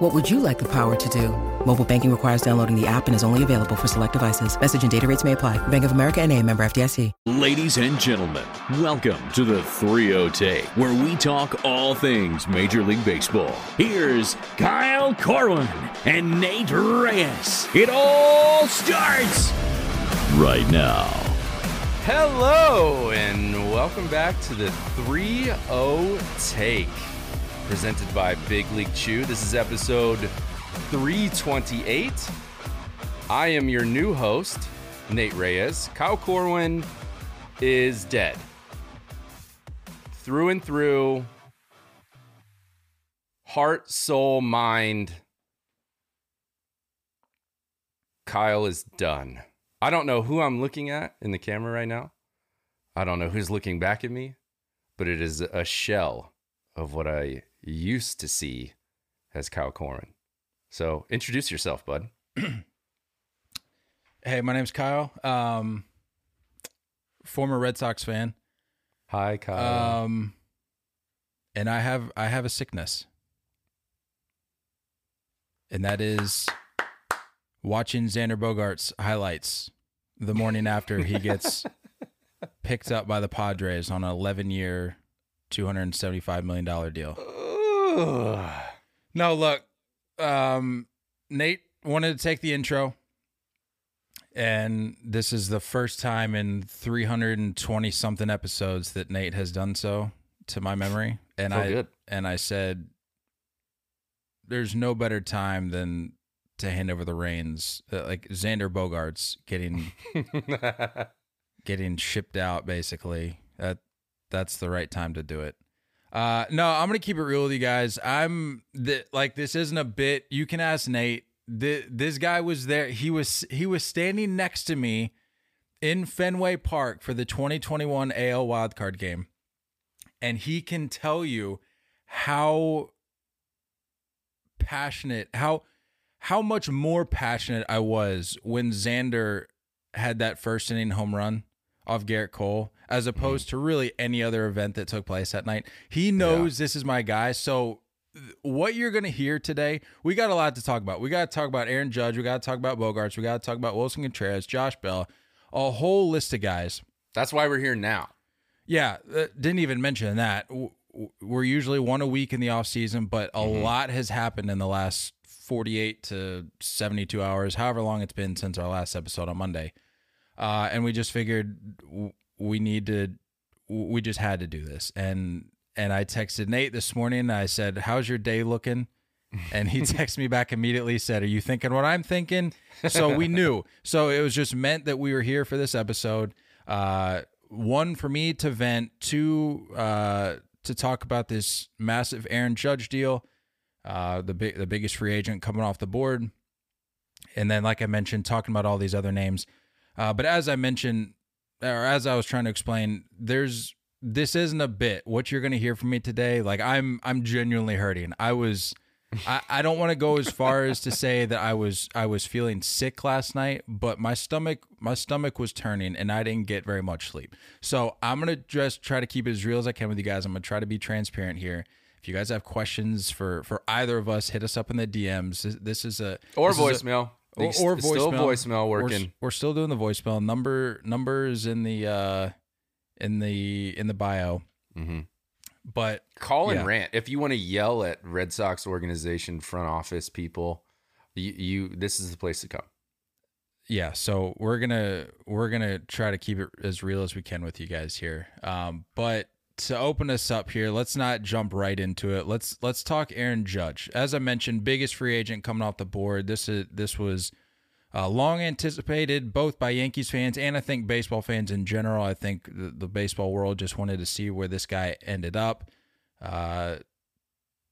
What would you like the power to do? Mobile banking requires downloading the app and is only available for select devices. Message and data rates may apply. Bank of America and a member FDIC. Ladies and gentlemen, welcome to the 3 Take, where we talk all things Major League Baseball. Here's Kyle Corwin and Nate Reyes. It all starts right now. Hello, and welcome back to the 3 0 Take, presented by Big League Chew. This is episode 328. I am your new host, Nate Reyes. Kyle Corwin is dead. Through and through, heart, soul, mind. Kyle is done. I don't know who I'm looking at in the camera right now. I don't know who's looking back at me, but it is a shell of what I used to see as Kyle Corwin. So introduce yourself, bud. Hey, my name's Kyle. Um, former Red Sox fan. Hi, Kyle. Um, and I have I have a sickness, and that is watching Xander Bogaerts highlights the morning after he gets picked up by the Padres on an 11 year, 275 million dollar deal. No, look, um, Nate wanted to take the intro, and this is the first time in 320 something episodes that Nate has done so, to my memory. And I good. and I said, "There's no better time than to hand over the reins, uh, like Xander Bogaerts getting getting shipped out. Basically, that that's the right time to do it." Uh, no, I'm gonna keep it real with you guys. I'm the, like this isn't a bit. You can ask Nate. The, this guy was there. He was he was standing next to me in Fenway Park for the 2021 AL wildcard game, and he can tell you how passionate how how much more passionate I was when Xander had that first inning home run off Gerrit Cole as opposed to really any other event that took place that night. He knows this is my guy. So what you're going to hear today, we got a lot to talk about. We got to talk about Aaron Judge, we got to talk about Bogaerts, we got to talk about Willson Contreras, Josh Bell, a whole list of guys. That's why we're here now. Yeah, uh, didn't even mention that. We're usually one a week in the off season, but a lot has happened in the last 48 to 72 hours, however long it's been since our last episode on Monday. Uh, and we just figured we need to, we just had to do this. And and I texted Nate this morning. And I said, "How's your day looking?" And he texted me back immediately. Said, "Are you thinking what I'm thinking?" So we knew. So it was just meant that we were here for this episode. Uh, one for me to vent, two uh, to talk about this massive Aaron Judge deal, uh, the big the biggest free agent coming off the board, and then like I mentioned, talking about all these other names. Uh, but as I mentioned, or as I was trying to explain, there's this isn't a bit. What you're going to hear from me today, like I'm I'm genuinely hurting. I was. I, I don't want to go as far as to say that I was I was feeling sick last night, but my stomach my stomach was turning and I didn't get very much sleep. So I'm gonna just try to keep it as real as I can with you guys. I'm gonna try to be transparent here. If you guys have questions for for either of us, hit us up in the DMs. This, this is a Or voicemail. Or, or Still voicemail. voicemail We're, working. we're still doing the voicemail. Number numbers in the uh in the in the bio. hmm But Call and Yeah. rant. If you want to yell at Red Sox organization front office people, you, you this is the place to come. yeah, so we're gonna we're gonna try to keep it as real as we can with you guys here. Um, but to open us up here, let's not jump right into it. Let's let's talk Aaron Judge. As I mentioned, biggest free agent coming off the board. This is this was uh, long anticipated both by Yankees fans and I think baseball fans in general. I think the, the baseball world just wanted to see where this guy ended up. Uh,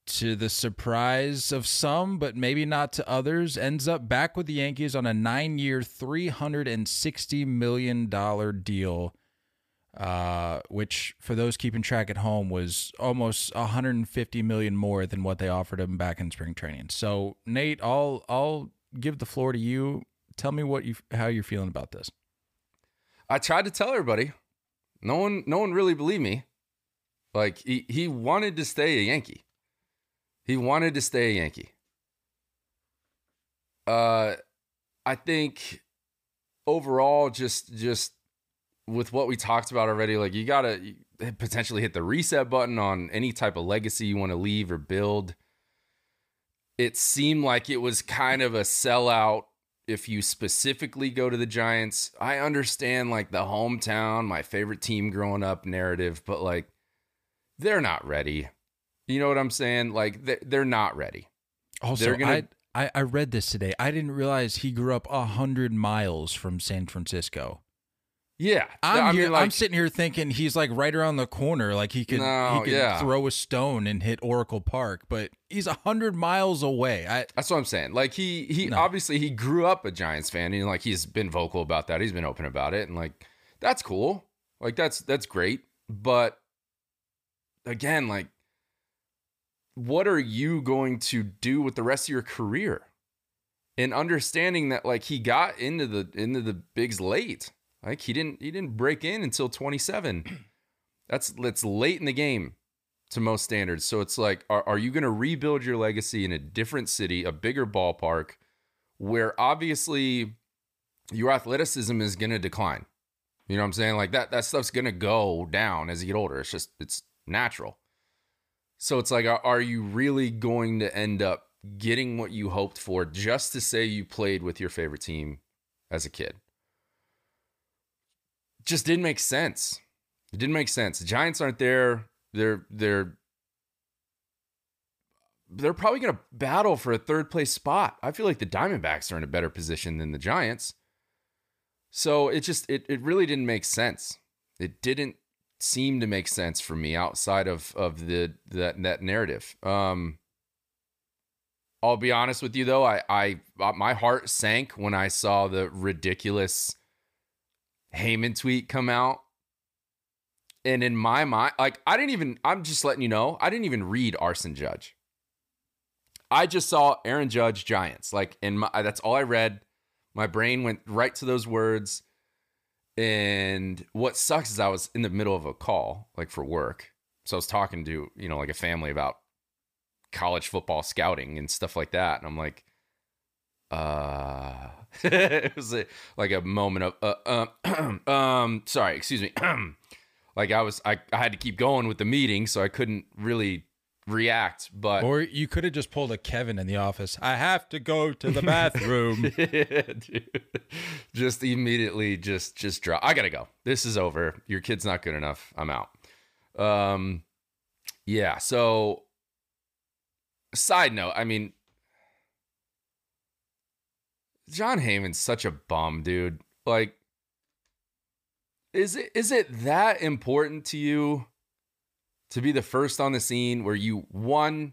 to the surprise of some, but maybe not to others, ends up back with the Yankees on a hundred and sixty million dollar deal uh, which for those keeping track at home was almost 150 million more than what they offered him back in spring training. So Nate, I'll I'll give the floor to you. Tell me what you how you're feeling about this. I tried to tell everybody. No one no one really believed me. Like he, he wanted to stay a Yankee. He wanted to stay a Yankee. Uh I think overall just just with what we talked about already, like you gotta potentially hit the reset button on any type of legacy you want to leave or build. It seemed like it was kind of a sellout if you specifically go to the Giants. I understand like the hometown, my favorite team growing up narrative, but like they're not ready. You know what I'm saying? Like they're not ready. Also, they're gonna, I, I read this today. I didn't realize he grew up a hundred miles from San Francisco. Yeah, I'm I here. mean, like, I'm sitting here thinking he's like right around the corner, like he could No, he could yeah. throw a stone and hit Oracle Park, but he's a hundred miles away. I That's what I'm saying. Like he he No. obviously he grew up a Giants fan and like he's been vocal about that. He's been open about it and like that's cool. Like that's that's great. But again, like what are you going to do with the rest of your career? And understanding that like he got into the into the bigs late. Like he didn't he didn't break in until 27. That's that's late in the game to most standards. So it's like, are, are you going to rebuild your legacy in a different city, a bigger ballpark, where obviously your athleticism is going to decline? You know what I'm saying? Like that that stuff's going to go down as you get older. It's just it's natural. So it's like, are, are you really going to end up getting what you hoped for just to say you played with your favorite team as a kid? Just didn't make sense. It didn't make sense. The Giants aren't there. They're they're they're probably going to battle for a third place spot. I feel like the Diamondbacks are in a better position than the Giants. So it just it it really didn't make sense. It didn't seem to make sense for me outside of of the that that narrative. Um I'll be honest with you though, I I my heart sank when I saw the ridiculous Heyman tweet come out. And in my mind, like I didn't even I'm just letting you know, I didn't even read Arson Judge. I just saw Aaron Judge Giants. Like in my that's all I read. My brain went right to those words. And what sucks is I was in the middle of a call, like for work. So I was talking to, you know, like a family about college football scouting and stuff like that. And I'm like, uh, it was a, like a moment of, uh, um, um, sorry, excuse me. like I was, I, I had to keep going with the meeting, so I couldn't really react. But or you could have just pulled a Kevin in the office. I have to go to the bathroom. Dude. just immediately just just drop i gotta go this is over your kid's not good enough i'm out um yeah so side note i mean john heyman's such a bum dude like is it is it that important to you to be the first on the scene where you one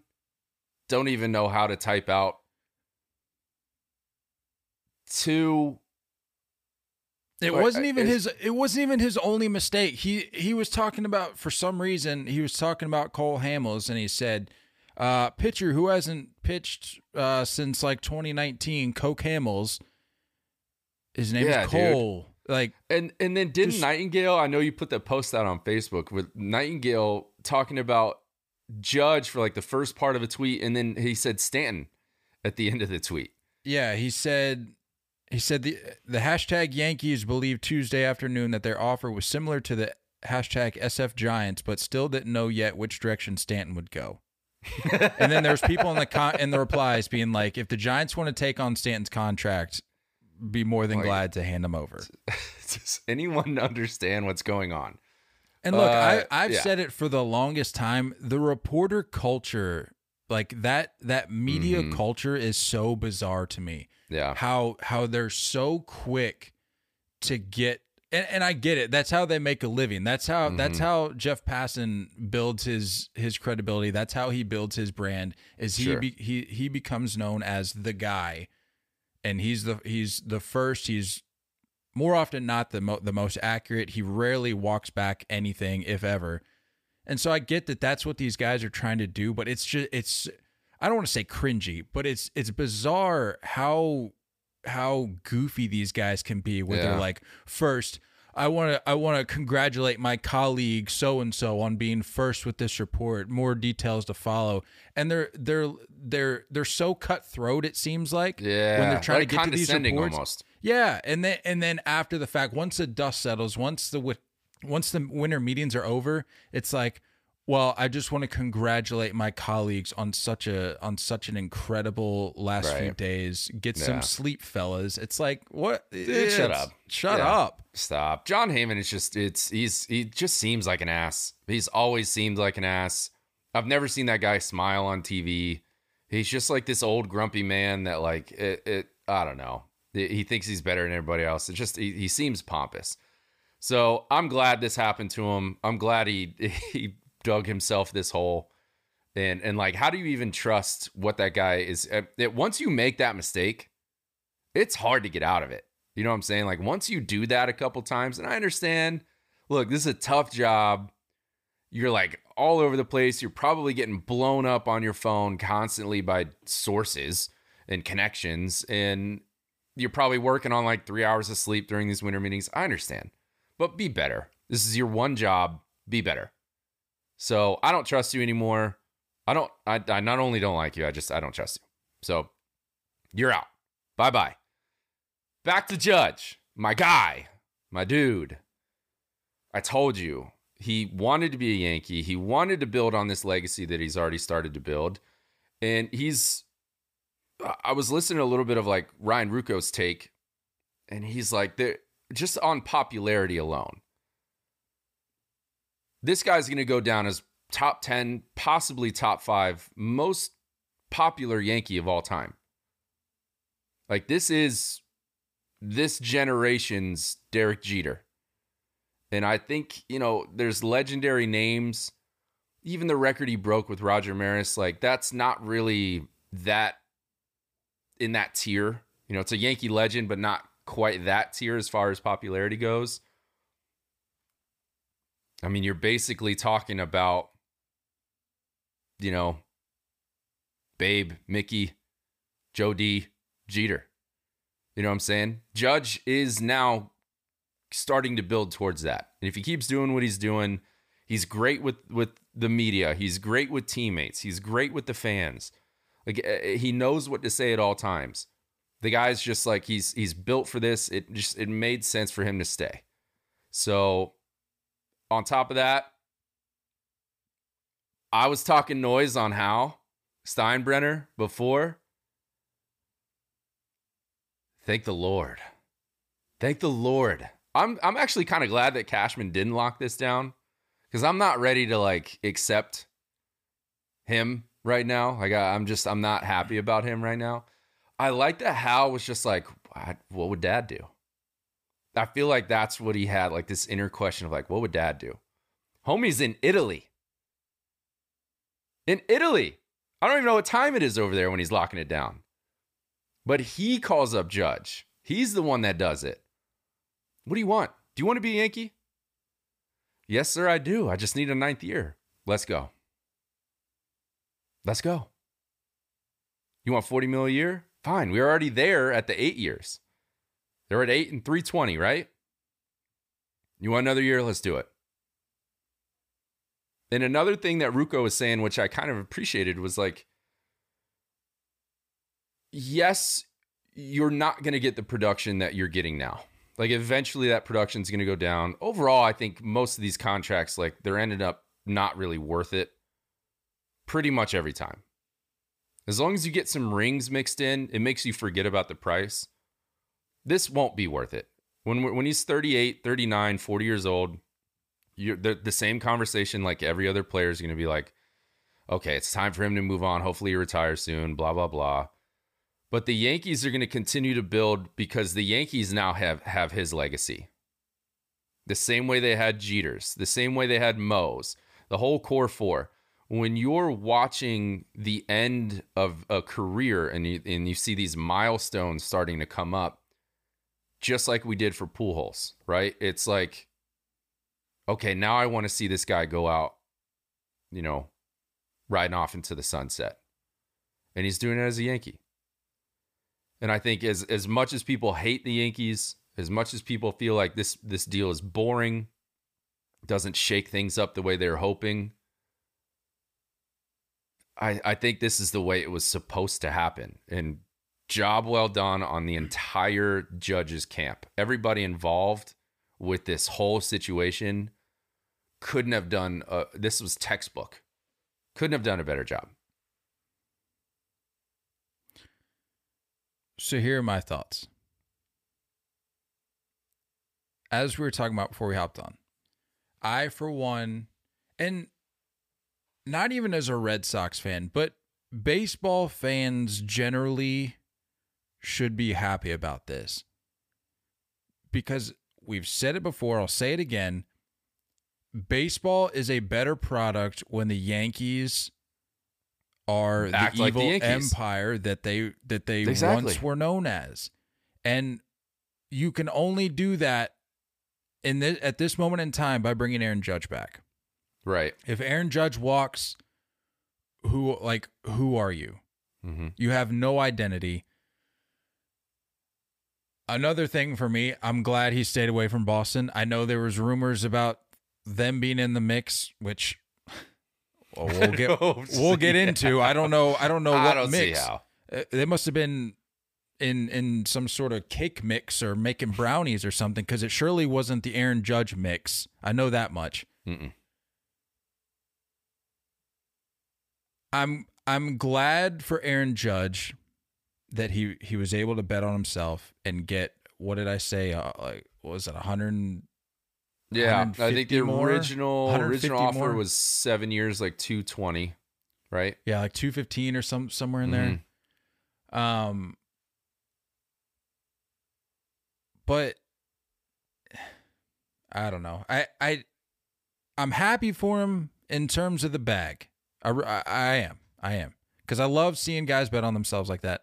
don't even know how to type out two It wasn't even his. It wasn't even his only mistake. He he was talking about for some reason he was talking about Cole Hamels and he said, uh, "Pitcher who hasn't pitched uh, since like 2019, Coke Hamels. His name Yeah, is dude. Cole. Like And and then didn't Just- Nightengale? I know you put that post out on Facebook with Nightengale talking about Judge for like the first part of a tweet, and then he said Stanton at the end of the tweet. Yeah, he said he said the the hashtag Yankees believed Tuesday afternoon that their offer was similar to the hashtag SF Giants, but still didn't know yet which direction Stanton would go. and then there's people in the con- in the replies being like, if the Giants want to take on Stanton's contract, be more than Like- glad to hand him over. Does anyone understand what's going on? And look, Uh, I, I've yeah. said it for the longest time. The reporter culture, like that, that media Mhm. culture is so bizarre to me. Yeah, how how they're so quick to get and, and I get it. That's how they make a living. That's how that's Mhm. how Jeff Passan builds his his credibility. That's how he builds his brand. Is he Sure. be, he he becomes known as the guy, and he's the he's the first. He's more often not the mo- the most accurate. He rarely walks back anything, if ever. And so I get that that's what these guys are trying to do, but it's just it's I don't want to say cringy, but it's it's bizarre how how goofy these guys can be where Yeah. they're like first I want to I want to congratulate my colleague so and so on being first with this report. More details to follow. And they're they're they're they're so cutthroat it seems like Yeah, when they're trying like to get to these condescending reports. almost. Yeah, and then and then after the fact, once the dust settles, once the once the winter meetings are over, it's like, well, I just want to congratulate my colleagues on such a on such an incredible last few days. Get Yeah. some sleep, fellas. It's like what? Dude, shut up. Shut Yeah. up. Stop. John Heyman is just it's he's he just seems like an ass. He's always seemed like an ass. I've never seen that guy smile on TV. He's just like this old grumpy man that like it, it I don't know. He thinks he's better than everybody else. It just he, he seems pompous. So I'm glad this happened to him. I'm glad he he dug himself this hole. And and like how do you even trust what that guy is uh, it, once you make that mistake, it's hard to get out of it. You know what I'm saying? Like once you do that a couple times, and I understand, look, this is a tough job. You're like all over the place. You're probably getting blown up on your phone constantly by sources and connections. And you're probably working on like three hours of sleep during these winter meetings. I understand. But be better. This is your one job. Be better. So I don't trust you anymore. I don't I, I not only don't like you, I just I don't trust you. So you're out. Bye bye. Back to Judge, my guy, my dude. I told you he wanted to be a Yankee. He wanted to build on this legacy that he's already started to build. And he's, I was listening to a little bit of like Ryan Ruocco's take, and he's like, "There- just on popularity alone, this guy's going to go down as top 10, possibly top five most popular Yankee of all time. Like, this is this generation's Derek Jeter. And I think, you know, there's legendary names. Even the record he broke with Roger Maris, like, that's not really that in that tier. You know, it's a Yankee legend, but not quite that tier as far as popularity goes. I mean, you're basically talking about, you know, Babe, Mickey, Joe D, Jeter. You know what I'm saying? Judge is now starting to build towards that. And if he keeps doing what he's doing, he's great with with the media. He's great with teammates. He's great with the fans. Like eh, he knows what to say at all times. The guy's just like he's he's built for this. It just it made sense for him to stay. So on top of that, I was talking noise on Hal Steinbrenner before. Thank the Lord. Thank the Lord. I'm I'm actually kind of glad that Cashman didn't lock this down because I'm not ready to like accept him right now. Like I, I'm just I'm not happy about him right now. I like that Hal was just like, what would Dad do? I feel like that's what he had, like this inner question of like, what would Dad do? Homie's in Italy. In Italy. I don't even know what time it is over there when he's locking it down. But he calls up Judge. He's the one that does it. What do you want? Do you want to be a Yankee? Yes, sir, I do. I just need a ninth year. Let's go. Let's go. You want 40 mil a year? Fine. We are already there at the eight years. They're at eight and 320, right? You want another year? Let's do it. And another thing that Ruocco was saying, which I kind of appreciated, was like, yes, you're not going to get the production that you're getting now. Like eventually that production is going to go down. Overall, I think most of these contracts like they're ended up not really worth it pretty much every time. As long as you get some rings mixed in, it makes you forget about the price. This won't be worth it. When when he's 38, 39, 40 years old, you're the, the same conversation like every other player is going to be like, okay, it's time for him to move on. Hopefully he retires soon, blah, blah, blah. But the Yankees are going to continue to build because the Yankees now have have his legacy. The same way they had Jeters, the same way they had Mo's, the whole core four. When you're watching the end of a career and you and you see these milestones starting to come up, just like we did for Pujols, right? It's like, okay, now I want to see this guy go out, you know, riding off into the sunset. And he's doing it as a Yankee. And I think as as much as people hate the Yankees, as much as people feel like this this deal is boring, doesn't shake things up the way they're hoping, I I think this is the way it was supposed to happen. And job well done on the entire judges camp. Everybody involved with this whole situation couldn't have done uh, this was textbook. Couldn't have done a better job. So here are my thoughts. As we were talking about before we hopped on, I, for one, and not even as a Red Sox fan, but baseball fans generally should be happy about this. Because we've said it before, I'll say it again. Baseball is a better product when the Yankees are Act the like evil Yankees. empire that they that they Exactly. once were known as. And you can only do that in this, at this moment in time by bringing Aaron Judge back. Right. If Aaron Judge walks, who like who are you? Mm-hmm. You have no identity. Another thing for me, I'm glad he stayed away from Boston. I know there was rumors about them being in the mix, which well, we'll get we'll get into. I don't know. I don't know what don't see mix. how. Uh, They must have been in in some sort of cake mix or making brownies or something because it surely wasn't the Aaron Judge mix. I know that much. Mm-mm. I'm I'm glad for Aaron Judge that he he was able to bet on himself and get what did I say? Uh, like what was it 100? Yeah, I think the more? original 150 original offer more? was seven years, like two twenty, right? Yeah, like 215 or some somewhere in Mhm. there. Um but I don't know. I I I'm happy for him in terms of the bag. I I, I am. I am. Cuz I love seeing guys bet on themselves like that.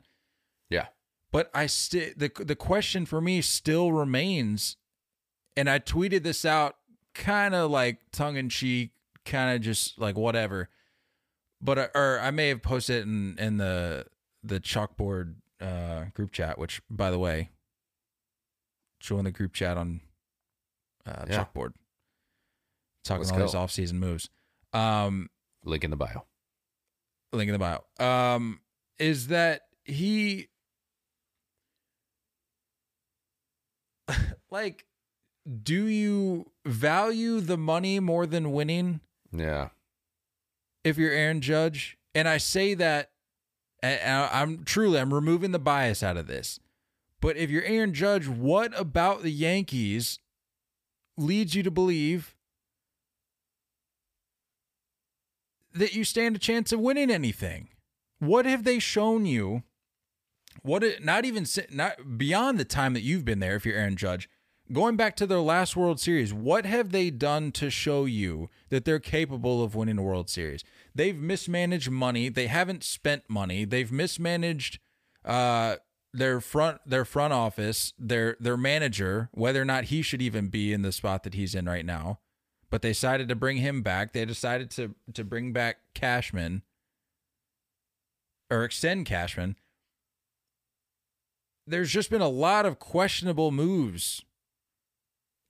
But I still the the question for me still remains, and I tweeted this out kind of like tongue in cheek, kind of just like whatever. But or I may have posted it in in the the chalkboard uh, group chat. Which, by the way, join the group chat on uh, Yeah. chalkboard. Talking Let's all these go. off season moves. Um, Link in the bio. link in the bio. Um, is that he like do you value the money more than winning Yeah. if you're Aaron Judge? And I say that I'm truly I'm removing the bias out of this. But if you're Aaron Judge, what about the Yankees leads you to believe that you stand a chance of winning anything? What have they shown you? What it, not even not beyond the time that you've been there if you're Aaron Judge, going back to their last World Series, what have they done to show you that they're capable of winning a World Series? They've mismanaged money, they haven't spent money, they've mismanaged uh their front their front office, their their manager, whether or not he should even be in the spot that he's in right now. But they decided to bring him back. They decided to to bring back Cashman or extend Cashman. There's just been a lot of questionable moves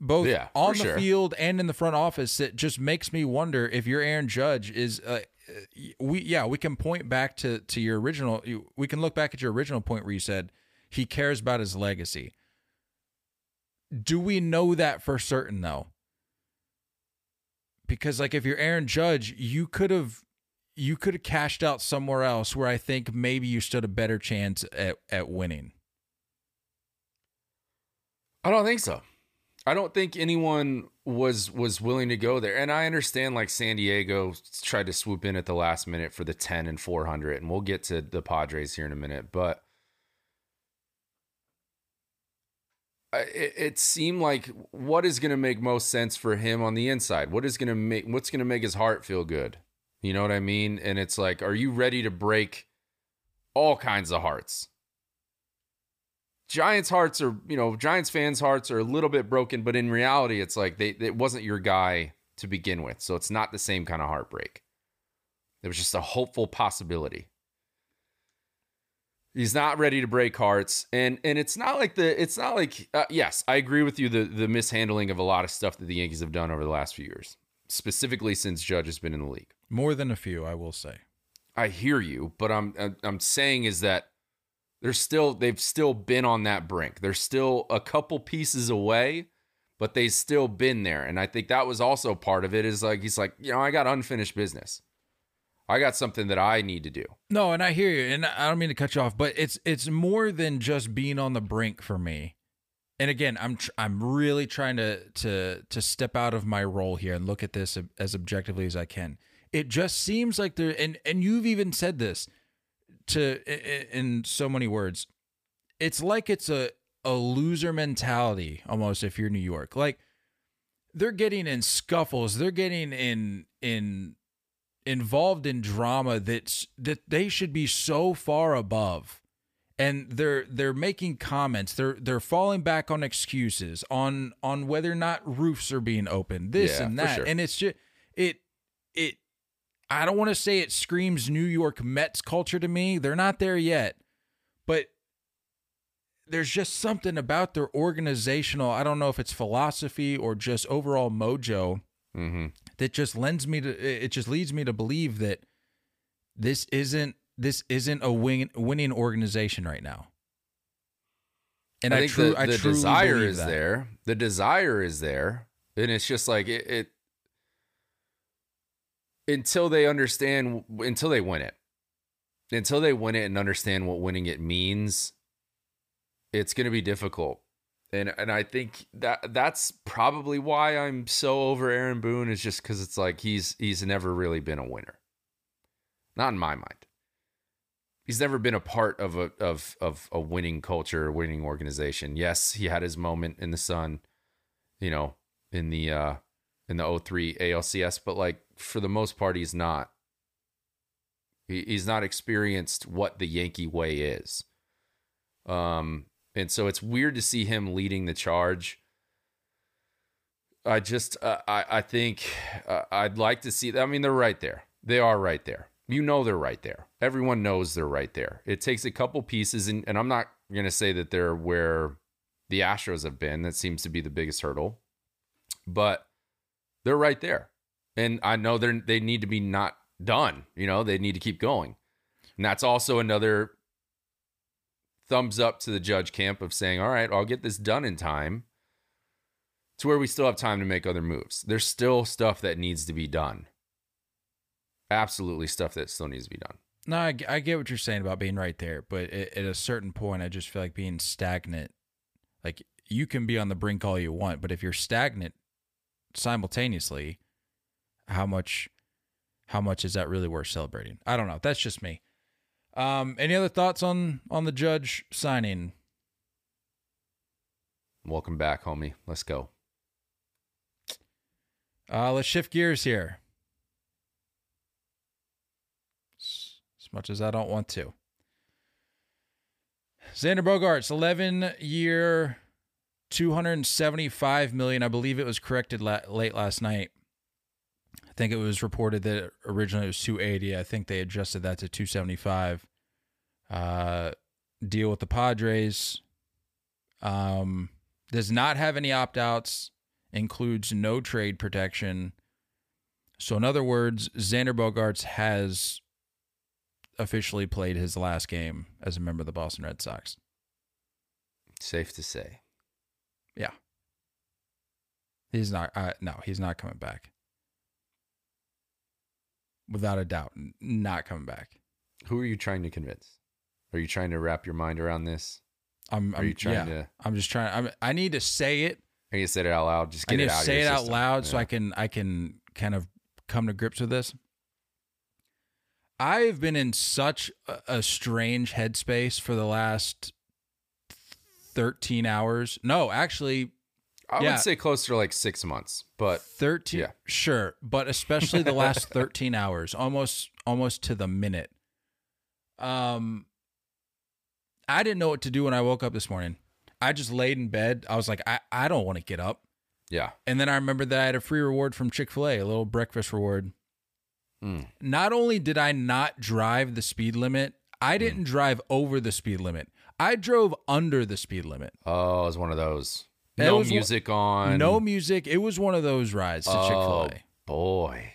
both Yeah, on the sure. field and in the front office that just makes me wonder if your Aaron Judge is uh, uh, we yeah we can point back to to your original we can look back at your original point where you said he cares about his legacy. Do we know that for certain though? Because like if you're Aaron Judge, you could have you could have cashed out somewhere else where I think maybe you stood a better chance at at winning. I don't think so. I don't think anyone was was willing to go there. And I understand like San Diego tried to swoop in at the last minute for the 10 and 400 and we'll get to the Padres here in a minute, but it, it seemed like what is going to make most sense for him on the inside? What is going to make what's going to make his heart feel good? You know what I mean? And it's like are you ready to break all kinds of hearts? Giants hearts are, you know, Giants fans' hearts are a little bit broken, but in reality, it's like they it wasn't your guy to begin with. So it's not the same kind of heartbreak. It was just a hopeful possibility. He's not ready to break hearts, and and it's not like the it's not like uh, yes, I agree with you the the mishandling of a lot of stuff that the Yankees have done over the last few years, specifically since Judge has been in the league. More than a few, I will say. I hear you, but I'm I'm saying is that they're still they've still been on that brink. They're still a couple pieces away, but they've still been there. And I think that was also part of it is like he's like, you know, I got unfinished business. I got something that I need to do. No, and I hear you, and I don't mean to cut you off, but it's it's more than just being on the brink for me. And again, I'm tr- I'm really trying to to to step out of my role here and look at this as objectively as I can. It just seems like there, and and you've even said this to in so many words. It's like it's a a loser mentality almost if you're New York. Like they're getting in scuffles, they're getting in in involved in drama that's that they should be so far above and they're they're making comments they're they're falling back on excuses on on whether or not roofs are being opened this Yeah, and that sure. and it's just it it I don't want to say it screams New York Mets culture to me they're not there yet but there's just something about their organizational I don't know if it's philosophy or just overall mojo Mm-hmm. that just lends me to it just leads me to believe that this isn't this isn't a win, winning organization right now. And I I, think true, the, the desire is that. there. The desire is there, and it's just like it, it until they understand, until they win it, until they win it and understand what winning it means. It's going to be difficult, and and I think that that's probably why I'm so over Aaron Boone is just because it's like he's he's never really been a winner, not in my mind he's never been a part of a of of a winning culture, winning organization. Yes, he had his moment in the sun, you know, in the uh in the 03 ALCS, but like for the most part he's not. He, he's not experienced what the Yankee way is. Um and so it's weird to see him leading the charge. I just uh, I I think uh, I'd like to see I mean they're right there. They are right there you know they're right there. Everyone knows they're right there. It takes a couple pieces, and, and I'm not going to say that they're where the Astros have been. That seems to be the biggest hurdle, but they're right there. And I know they they need to be not done. You know, they need to keep going, and that's also another thumbs up to the judge camp of saying, "All right, I'll get this done in time." To where we still have time to make other moves. There's still stuff that needs to be done absolutely stuff that still needs to be done. No, I, I get what you're saying about being right there, but at, at a certain point, I just feel like being stagnant. Like you can be on the brink all you want, but if you're stagnant simultaneously, how much, how much is that really worth celebrating? I don't know. That's just me. Um, any other thoughts on on the judge signing? Welcome back, homie. Let's go. Uh, let's shift gears here. As much as I don't want to. Xander Bogaerts, 11 year, 275 million. I believe it was corrected la- late last night. I think it was reported that originally it was 280. I think they adjusted that to 275. Uh, deal with the Padres. Um, does not have any opt outs, includes no trade protection. So, in other words, Xander Bogaerts has officially played his last game as a member of the Boston Red Sox. Safe to say. Yeah. He's not, uh, no, he's not coming back. Without a doubt, not coming back. Who are you trying to convince? Are you trying to wrap your mind around this? I'm, Are I'm you trying yeah, to- I'm just trying. I'm, I need to say it. Are you said it out loud? Just I get need it out. say it out system. loud so I can I can kind of come to grips with this. I've been in such a, a strange headspace for the last 13 hours. No, actually I yeah. would say closer to like six months, but 13 yeah. sure, but especially the last 13 hours, almost almost to the minute. Um I didn't know what to do when I woke up this morning. I just laid in bed. I was like, I, I don't want to get up. Yeah. And then I remembered that I had a free reward from Chick fil A, a little breakfast reward. Mm. Not only did I not drive the speed limit, I didn't drive over the speed limit. I drove under the speed limit. Oh, it was one of those. No was music on. No music. It was one of those rides to oh, Chick fil A. boy.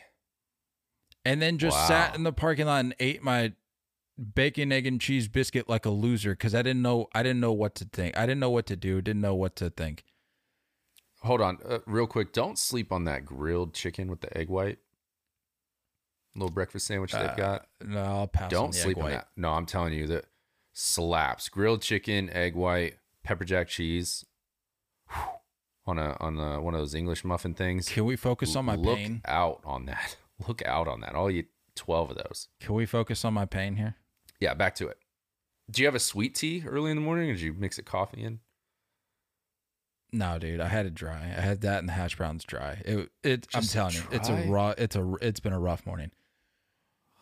And then just Wow. sat in the parking lot and ate my bacon, egg, and cheese biscuit like a loser because I didn't know I didn't know what to think. I didn't know what to do. Didn't know what to think. Hold on, uh, real quick. Don't sleep on that grilled chicken with the egg white. Little breakfast sandwich they've Uh, got. No, I'll pass. Don't the sleep on that. No, I'm telling you that slaps. Grilled chicken, egg white, pepper jack cheese. On a on a, one of those English muffin things. Can we focus on my Look pain? out on that. Look out on that. I'll eat twelve of those. Can we focus on my pain here? Yeah, back to it. Do you have a sweet tea early in the morning, or did you mix a coffee in? No, dude, I had it dry. I had that and the hash browns dry. It, it. I'm Just telling you, it's a raw. It's a. It's been a rough morning.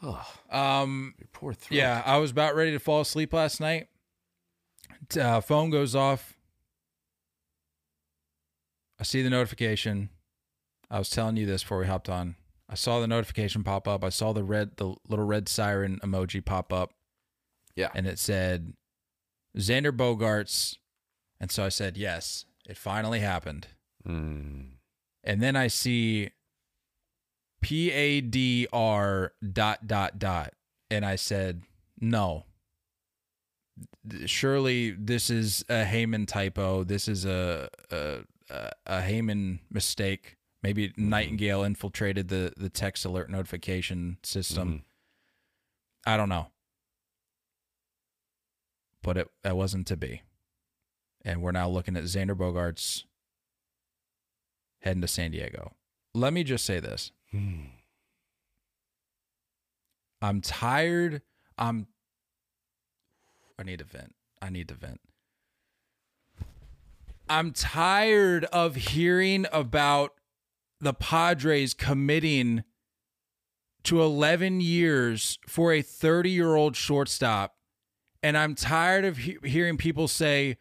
Oh, Um. your poor throat. Yeah, I was about ready to fall asleep last night. Uh, phone goes off. I see the notification. I was telling you this before we hopped on. I saw the notification pop up. I saw the red, the little red siren emoji pop up, Yeah. and it said Xander Bogaerts. And so I said, yes, it finally happened. Mm. And then I see P A D R dot dot dot. And I said, no. Surely this is a Heyman typo. This is a a, a, a Heyman mistake. Maybe Nightengale infiltrated the, the text alert notification system. I don't know. But it that wasn't to be. And we're now looking at Xander Bogaerts heading to San Diego. Let me just say this. Mm. I'm tired. I'm I need to vent. I need to vent. I'm tired of hearing about the Padres committing to 11 years for a 30 year old shortstop. And I'm tired of he- hearing people say,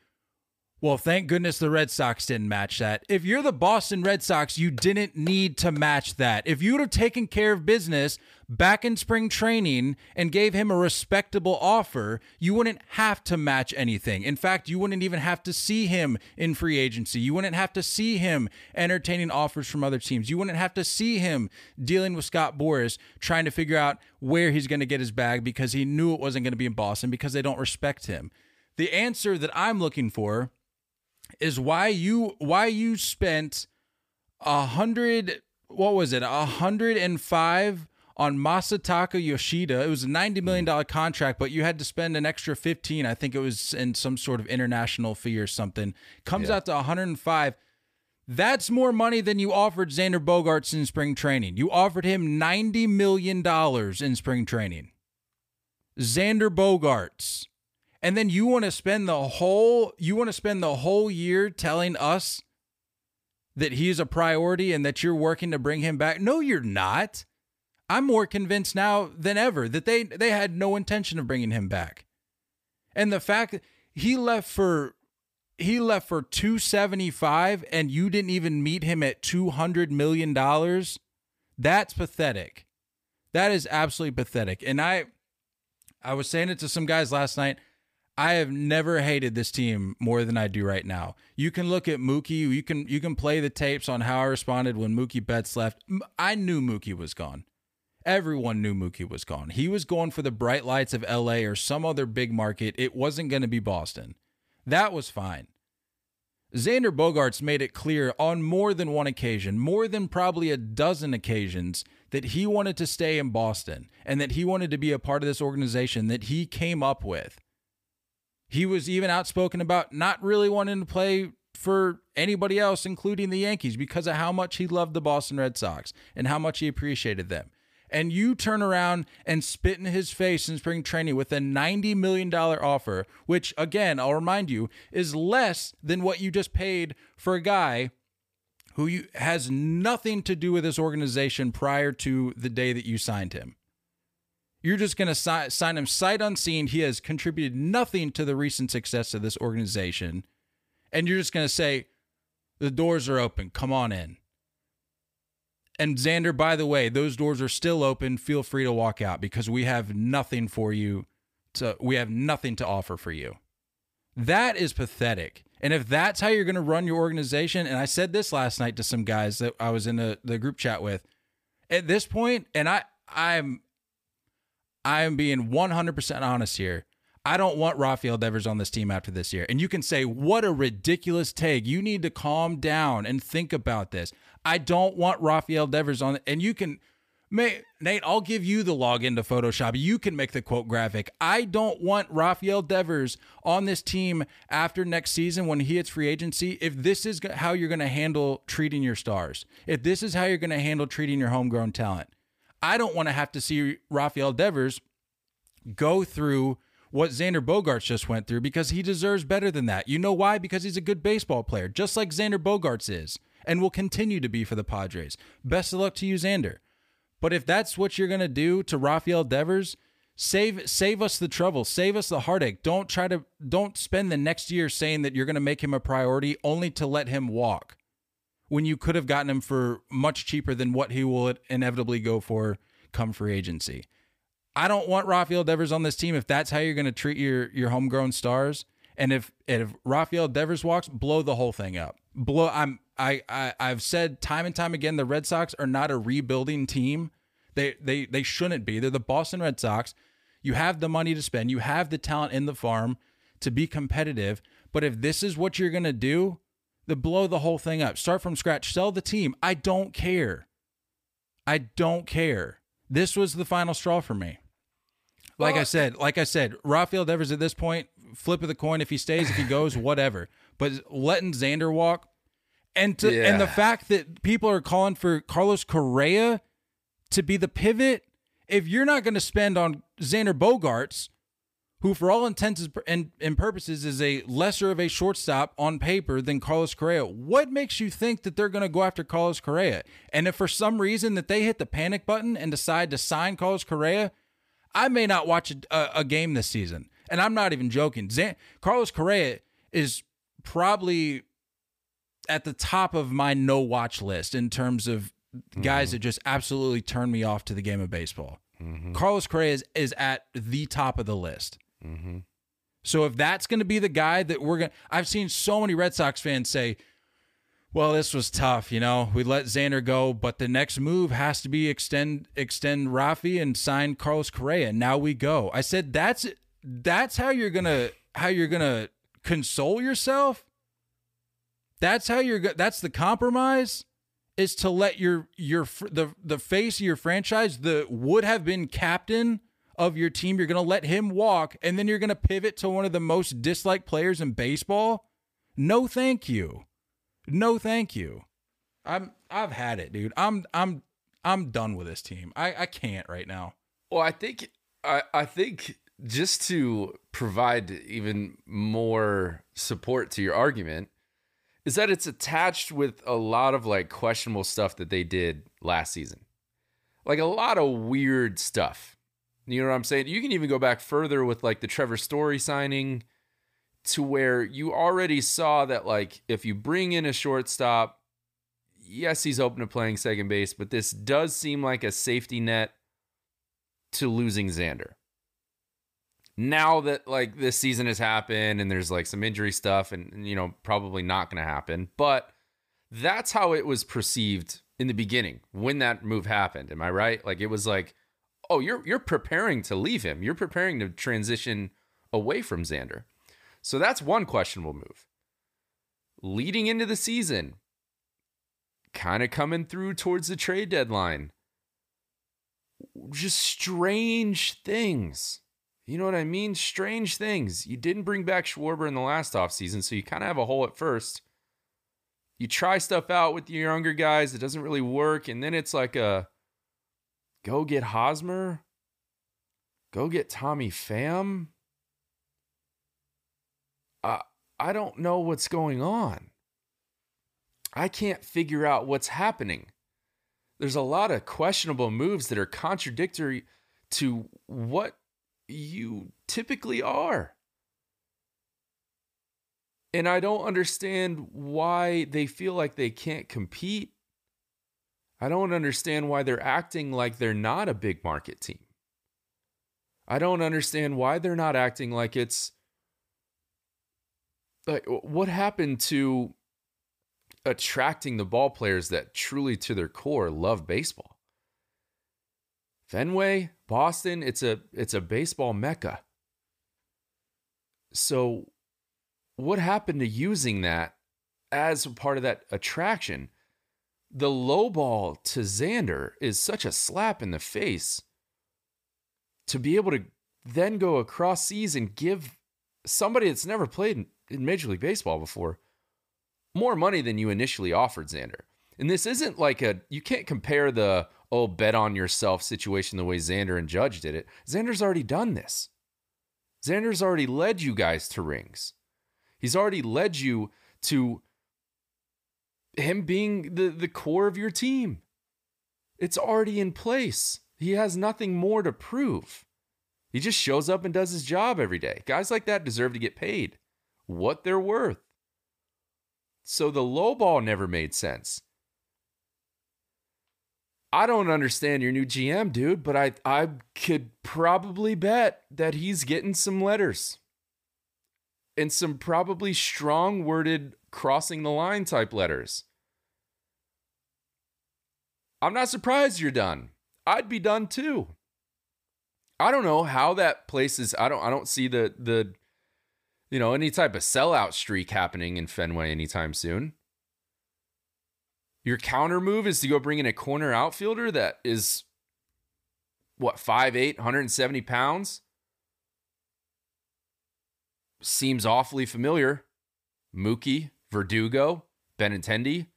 well, thank goodness the Red Sox didn't match that. If you're the Boston Red Sox, you didn't need to match that. If you would have taken care of business back in spring training and gave him a respectable offer, you wouldn't have to match anything. In fact, you wouldn't even have to see him in free agency. You wouldn't have to see him entertaining offers from other teams. You wouldn't have to see him dealing with Scott Boras trying to figure out where he's going to get his bag because he knew it wasn't going to be in Boston because they don't respect him. The answer that I'm looking for is why you why you spent a hundred what was it a hundred and five on Masataka Yoshida. It was a ninety million hmm. dollar contract, but you had to spend an extra fifteen. I think it was in some sort of international fee or something. Comes Yeah. out to one hundred and five. That's more money than you offered Xander Bogaerts in spring training. You offered him ninety million dollars in spring training. Xander Bogaerts and then you want to spend the whole you want to spend the whole year telling us that he's a priority and that you're working to bring him back? No you're not. I'm more convinced now than ever that they they had no intention of bringing him back. And the fact he left for he left for 275 and you didn't even meet him at 200 million dollars? That's pathetic. That is absolutely pathetic. And i i was saying it to some guys last night I have never hated this team more than I do right now. You can look at Mookie. You can you can play the tapes on how I responded when Mookie Betts left. I knew Mookie was gone. Everyone knew Mookie was gone. He was going for the bright lights of LA or some other big market. It wasn't going to be Boston. That was fine. Xander Bogaerts made it clear on more than one occasion, more than probably a dozen occasions, that he wanted to stay in Boston and that he wanted to be a part of this organization that he came up with. He was even outspoken about not really wanting to play for anybody else, including the Yankees, because of how much he loved the Boston Red Sox and how much he appreciated them. And you turn around and spit in his face in spring training with a $90 million offer, which, again, I'll remind you, is less than what you just paid for a guy who you, has nothing to do with this organization prior to the day that you signed him. You're just going to si- sign him sight unseen. He has contributed nothing to the recent success of this organization. and you're just going to say, the doors are open. Come on in. And Xander, by the way, those doors are still open. Feel free to walk out because we have nothing for you. To we have nothing to offer for you. That is pathetic. And if that's how you're going to run your organization, and I said this last night to some guys that I was in the, the group chat with, at this point, and I I'm I'm being 100% honest here. I don't want Rafael Devers on this team after this year. And you can say, what a ridiculous take. You need to calm down and think about this. I don't want Rafael Devers on. And you can, Nate, I'll give you the login to Photoshop. You can make the quote graphic. I don't want Rafael Devers on this team after next season when he hits free agency. If this is how you're going to handle treating your stars, if this is how you're going to handle treating your homegrown talent, I don't want to have to see Rafael Devers go through what Xander Bogaerts just went through because he deserves better than that. You know why? Because he's a good baseball player, just like Xander Bogaerts is, and will continue to be for the Padres. Best of luck to you, Xander. But if that's what you're gonna do to Rafael Devers, save save us the trouble, save us the heartache. Don't try to don't spend the next year saying that you're gonna make him a priority only to let him walk when you could have gotten him for much cheaper than what he will inevitably go for come free agency. I don't want Rafael Devers on this team if that's how you're going to treat your your homegrown stars. And if if Rafael Devers walks, blow the whole thing up. Blow. I'm I, I I've said time and time again the Red Sox are not a rebuilding team. They they they shouldn't be. They're the Boston Red Sox. You have the money to spend. You have the talent in the farm to be competitive. But if this is what you're going to do, then blow the whole thing up. Start from scratch. Sell the team. I don't care. I don't care. This was the final straw for me. Like well, I said, like I said, Rafael Devers at this point, flip of the coin. If he stays, if he goes, whatever. But letting Xander walk, and to, yeah. and the fact that people are calling for Carlos Correa to be the pivot, if you're not going to spend on Xander Bogaerts, who for all intents and, and purposes is a lesser of a shortstop on paper than Carlos Correa, what makes you think that they're going to go after Carlos Correa? And if for some reason that they hit the panic button and decide to sign Carlos Correa, I may not watch a, a game this season, and I'm not even joking. Zan- Carlos Correa is probably at the top of my no watch list in terms of guys mm-hmm. that just absolutely turn me off to the game of baseball. Mm-hmm. Carlos Correa is, is at the top of the list. Mm-hmm. So if that's going to be the guy that we're going to, I've seen so many Red Sox fans say, well, this was tough. You know, we let Xander go, but the next move has to be extend extend Rafi and sign Carlos Correa. Now we go. I said that's that's how you're gonna how you're gonna console yourself. That's how you're. That's the compromise is to let your your the the face of your franchise, the would have been captain of your team, you're going to let him walk, and then you're going to pivot to one of the most disliked players in baseball. No, thank you. No, thank you. I'm I've had it, dude. I'm I'm I'm done with this team. I I can't right now. Well, I think I I think just to provide even more support to your argument is that it's attached with a lot of like questionable stuff that they did last season. Like a lot of weird stuff. You know what I'm saying? You can even go back further with like the Trevor Story signing to where you already saw that like if you bring in a shortstop, yes, he's open to playing second base, but this does seem like a safety net to losing Xander. Now that like this season has happened and there's like some injury stuff and you know probably not going to happen, but that's how it was perceived in the beginning when that move happened. Am I right? Like it was like, oh, you're you're preparing to leave him. You're preparing to transition away from Xander. So that's one questionable move. Leading into the season, kind of coming through towards the trade deadline. Just strange things. You know what I mean? Strange things. You didn't bring back Schwarber in the last offseason, so you kind of have a hole at first. You try stuff out with your younger guys, it doesn't really work, and then it's like a go get Hosmer, go get Tommy Pham. I, I don't know what's going on. I can't figure out what's happening. There's a lot of questionable moves that are contradictory to what you typically are. And I don't understand why they feel like they can't compete. I don't understand why they're acting like they're not a big market team. I don't understand why they're not acting like it's like what happened to attracting the ball players that truly to their core love baseball. Fenway, Boston, it's a it's a baseball mecca. So what happened to using that as part of that attraction? The low ball to Xander is such a slap in the face to be able to then go across seas and give somebody that's never played in, in Major League Baseball before more money than you initially offered Xander. And this isn't like a, you can't compare the, oh, bet on yourself situation the way Xander and Judge did it. Xander's already done this. Xander's already led you guys to rings. He's already led you to him being the, the core of your team. It's already in place. He has nothing more to prove. He just shows up and does his job every day. Guys like that deserve to get paid what they're worth. So the low ball never made sense. I don't understand your new GM, dude, but I I could probably bet that he's getting some letters and some probably strong worded crossing the line type letters. I'm not surprised you're done. I'd be done too. I don't know how that place is. I don't I don't see the the you know, any type of sellout streak happening in Fenway anytime soon. Your counter move is to go bring in a corner outfielder that is what, 5'8, 170 pounds? Seems awfully familiar. Mookie, Verdugo, Benintendi.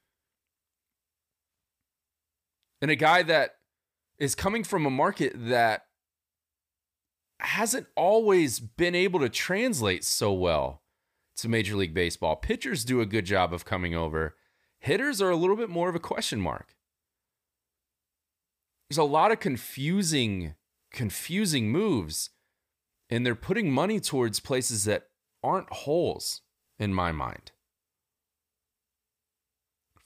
And a guy that is coming from a market that hasn't always been able to translate so well to Major League Baseball. Pitchers do a good job of coming over, hitters are a little bit more of a question mark. There's a lot of confusing, confusing moves, and they're putting money towards places that aren't holes in my mind.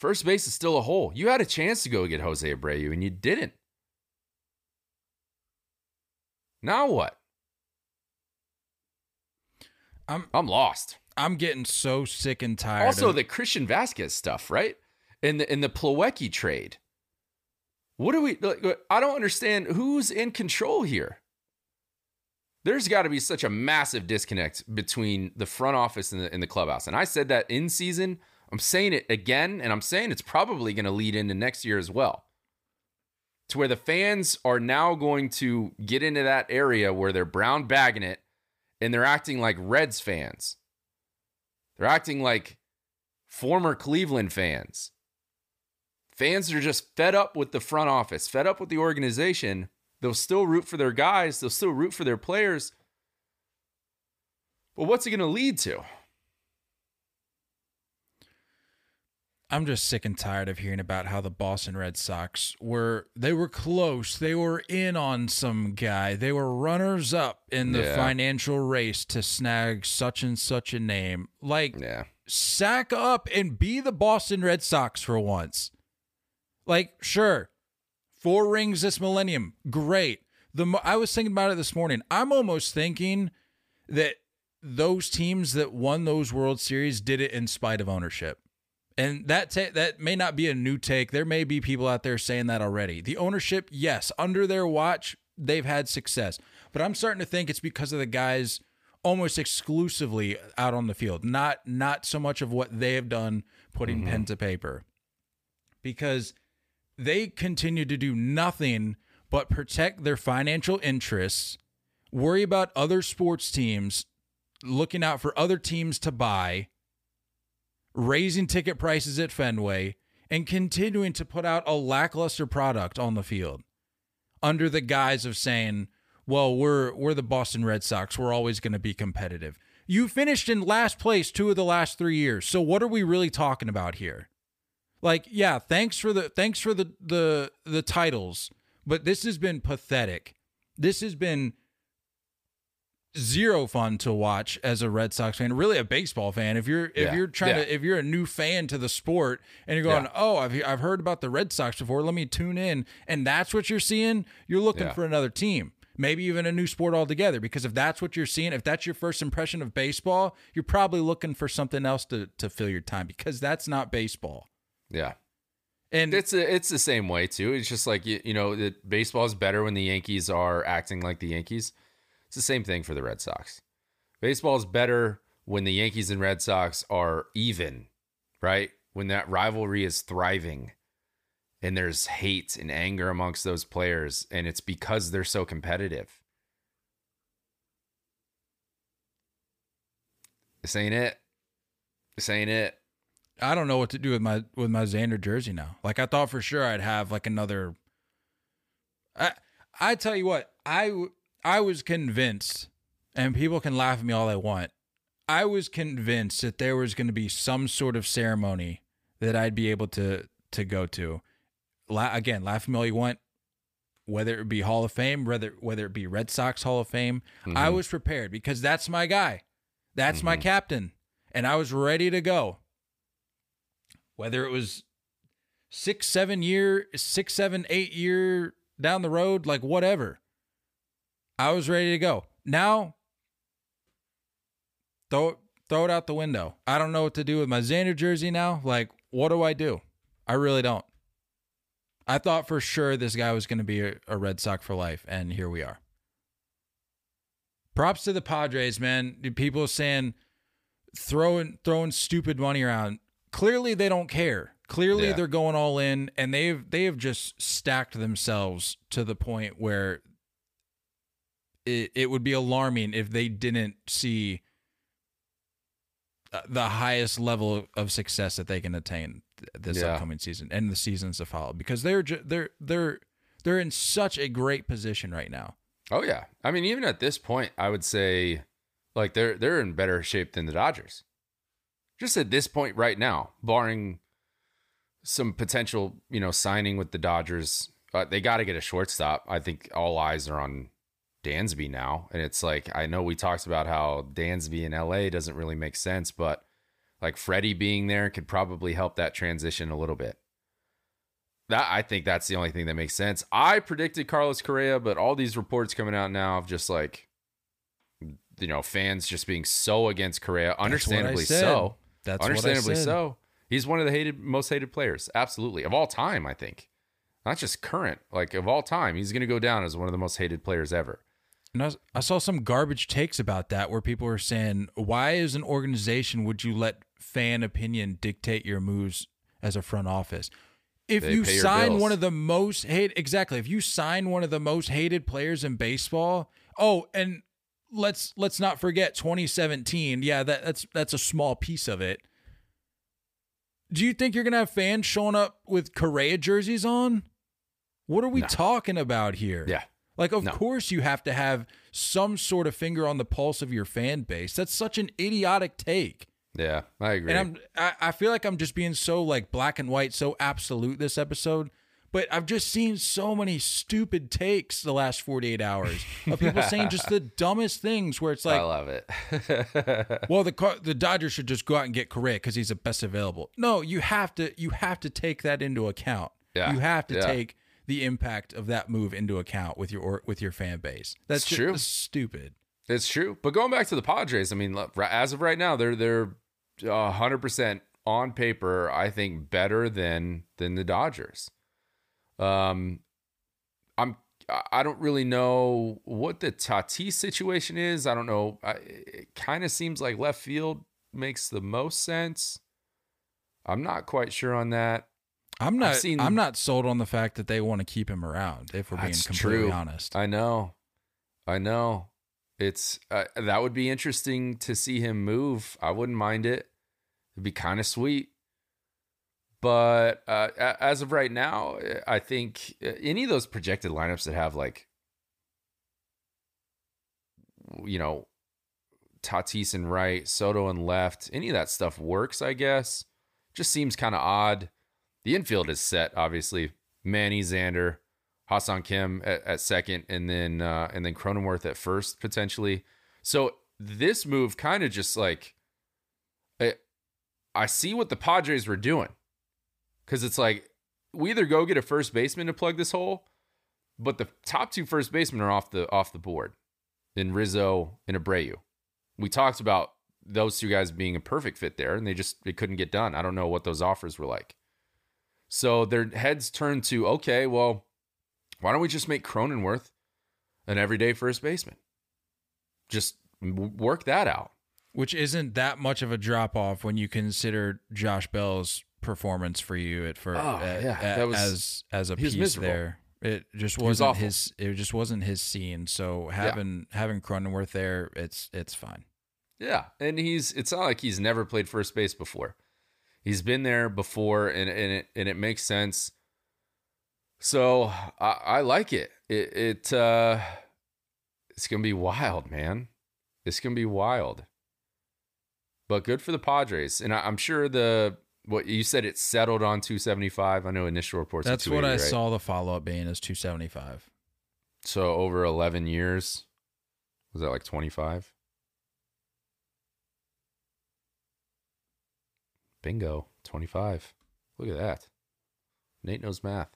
First base is still a hole. You had a chance to go get Jose Abreu, and you didn't. Now what? I'm I'm lost. I'm getting so sick and tired. Also, of, the Christian Vázquez stuff, right? In the in the Plawecki trade. What do we? Like, I don't understand who's in control here. There's got to be such a massive disconnect between the front office and the, and the clubhouse. And I said that in season. I'm saying it again, and I'm saying it's probably going to lead into next year as well. To where the fans are now going to get into that area where they're brown bagging it and they're acting like Reds fans. They're acting like former Cleveland fans. Fans are just fed up with the front office, fed up with the organization. They'll still root for their guys, they'll still root for their players. But what's it going to lead to? I'm just sick and tired of hearing about how the Boston Red Sox were they were close. They were in on some guy. They were runners up in the Yeah. financial race to snag such and such a name. Like Yeah. sack up and be the Boston Red Sox for once. Like, sure, four rings this millennium, great. The I was thinking about it this morning. I'm almost thinking that those teams that won those World Series did it in spite of ownership. And that ta- that may not be a new take. There may be people out there saying that already. The ownership, yes, under their watch, they've had success. But I'm starting to think it's because of the guys almost exclusively out on the field, not not so much of what they have done putting mm-hmm. pen to paper. Because they continue to do nothing but protect their financial interests, worry about other sports teams, looking out for other teams to buy, raising ticket prices at Fenway, and continuing to put out a lackluster product on the field under the guise of saying, well, we're we're the Boston Red Sox. We're always going to be competitive. You finished in last place two of the last 3 years. So what are we really talking about here? Like, yeah, thanks for the thanks for the the the titles, but this has been pathetic. This has been zero fun to watch as a Red Sox fan, really a baseball fan. If you're if Yeah. you're trying Yeah. to if you're a new fan to the sport and you're going, Yeah. "Oh, I've I've heard about the Red Sox before, let me tune in." And that's what you're seeing, you're looking for another team. Maybe even a new sport altogether because if that's what you're seeing, if that's your first impression of baseball, you're probably looking for something else to to fill your time because that's not baseball. Yeah. And It's a, it's the same way too. It's just like you, you know, that baseball is better when the Yankees are acting like the Yankees. It's the same thing for the Red Sox. Baseball is better when the Yankees and Red Sox are even, right? When that rivalry is thriving and there's hate and anger amongst those players and it's because they're so competitive. This ain't it. This ain't it. I don't know what to do with my with my Xander jersey now. Like I thought for sure I'd have like another. I I tell you what I I was convinced, and people can laugh at me all they want. I was convinced that there was going to be some sort of ceremony that I'd be able to to go to. La- again, laugh at me all you want. Whether it be Hall of Fame, whether whether it be Red Sox Hall of Fame, I mm-hmm. was prepared because that's my guy, that's my mm-hmm. captain, and I was ready to go whether it was six, seven year, six, seven, eight year down the road, like whatever. I was ready to go. Now, throw throw it out the window. I don't know what to do with my Xander jersey now. Like, what do I do? I really don't. I thought for sure this guy was going to be a, a Red Sox for life, and here we are. Props to the Padres, man. People saying throwing throwing stupid money around. Clearly they don't care. Clearly Yeah. they're going all in and they've they have just stacked themselves to the point where it it would be alarming if they didn't see uh, the highest level of- of success that they can attain this Yeah. upcoming season and the seasons to follow because they're ju- they're they're they're in such a great position right now. Oh yeah. I mean, even at this point, I would say like they're they're in better shape than the Dodgers. Just at this point right now, barring some potential, you know, signing with the Dodgers, uh, they got to get a shortstop. I think all eyes are on Dansby now, and it's like I know we talked about how Dansby in LA doesn't really make sense, but like Freddie being there could probably help that transition a little bit. That I think that's the only thing that makes sense. I predicted Carlos Correa, but all these reports coming out now of just like you know fans just being so against Correa, understandably so. That's what I understandably so. He's one of the hated, most hated players, absolutely of all time. I think, not just current, like of all time. He's going to go down as one of the most hated players ever. And I, was- I saw some garbage takes about that where people were saying, why as an organization would you let fan opinion dictate your moves as a front office? If They you sign one of the most hated, exactly, if you sign one of the most hated players in baseball, oh, and let's let's not forget 2017. Yeah, that, that's that's a small piece of it. Do you think you're gonna have fans showing up with Correa jerseys on? What are we No. talking about here? Yeah, Like, of No. course, you have to have some sort of finger on the pulse of your fan base. That's such an idiotic take. yeah, I agree. And I'm, I, I feel like I'm just being so like black and white, so absolute this episode. But I've just seen so many stupid takes the last 48 hours of people saying just the dumbest things. Where it's like, I love it. well, the Car- the Dodgers should just go out and get Correa because he's the best available. No, you have to you have to take that into account. Yeah, You have to yeah. take the impact of that move into account with your or, with your fan base. That's It's true. stupid. It's true. But going back to the Padres, I mean, as of right now, they're they're hundred percent on paper. I think better than than the Dodgers. Um, I'm I- I don't really know what the Tatis situation is. I don't know. I, it kind of seems like left field makes the most sense. I'm not quite sure on that. I'm not. seen- I'm not sold on the fact that they want to keep him around. If we're being completely true. honest, I know. I know. It's uh, that would be interesting to see him move. I wouldn't mind it. It'd be kind of sweet. But uh, as of right now, I think uh, any of those projected lineups that have like, you know, Tatis and right, Soto and left, any of that stuff works. I guess. Just seems kind of odd. The infield is set, obviously. Manny Xander, Ha-Seong Kim at, at second, and then uh, and then Cronenworth at first potentially. So this move kind of just like I, I see what the Padres were doing. Cuz it's like we either go get a first baseman to plug this hole, but the top two first basemen are off the off the board in Rizzo and Abreu. We talked about those two guys being a perfect fit there, and they just they couldn't get done. I don't know what those offers were like. So their heads turned to okay, well, why don't we just make Cronenworth an everyday first baseman? Just work that out. Which isn't that much of a drop off when you consider Josh Bell's performance for you at first. Oh, at- yeah, at- that was- as as a was piece miserable. there. It just was wasn't awful. his. It just wasn't his scene. So having having Cronenworth there, it's it's fine. Yeah, and he's it's not like he's never played first base before. He's been there before, and and it and it makes sense. So I, I like it. It it uh, it's gonna be wild, man. It's gonna be wild. But good for the Padres, and I, I'm sure the what you said it settled on 275. I know initial reports. That's what I right? saw. The follow up being is two seventy five. So over 11 years, was that like 25? Bingo, 25. Look at that. Nate knows math.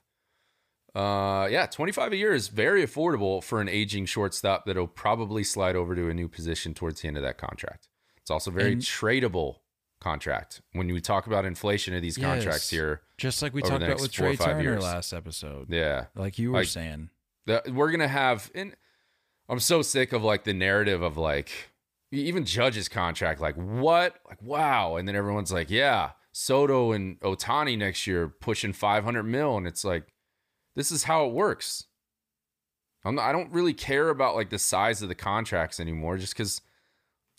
Uh, yeah, 25 a year is very affordable for an aging shortstop that'll probably slide over to a new position towards the end of that contract. It's also very And- tradable contract. When we talk about inflation of these contracts Yes. here, Just like we talked about with Trea Turner years. last episode. yeah, Like you were Like- saying. that we're gonna have and i'm so sick of like the narrative of like even judge's contract like what? Like wow. And then everyone's like yeah soto and ohtani next year pushing 500 mil. And it's like this is how it works. I'm not, i don't really care about like the size of the contracts anymore just because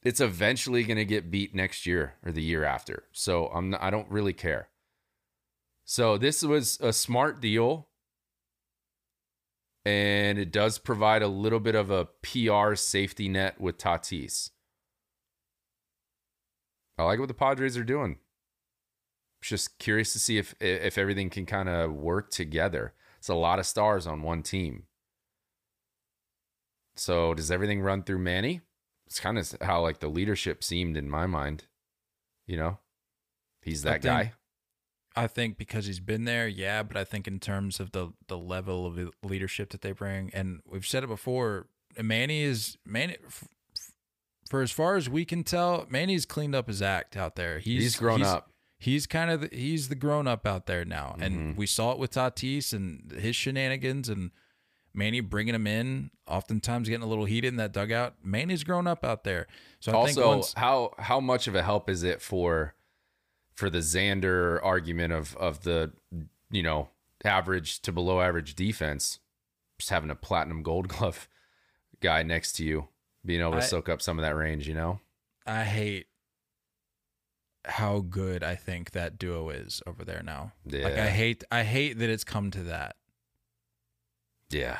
it's eventually going to get beat next year or the year after. So i'm not, i don't really care. So this was a smart deal. And it does provide a little bit of a PR safety net with Tatis. I like what the Padres are doing. Just curious to see if if everything can kind of work together. It's a lot of stars on one team. So does everything run through Manny? It's kind of how like the leadership seemed in my mind. You know, he's I that think- guy. I think because he's been there, yeah, but I think in terms of the the level of leadership that they bring, and we've said it before, Manny is Manny. For as far as we can tell, Manny's cleaned up his act out there. He's, He's grown up. He's kind of the, he's the grown up out there now, Mm-hmm. and we saw it with Tatis and his shenanigans and Manny bringing him in, oftentimes getting a little heated in that dugout. Manny's grown up out there, so I think also once how how much of a help is it for for the Xander argument of of the you know average to below average defense just having a platinum gold glove guy next to you being able to I- soak up some of that range you know I hate how good I think that duo is over there now. Like I hate I hate that it's come to that. yeah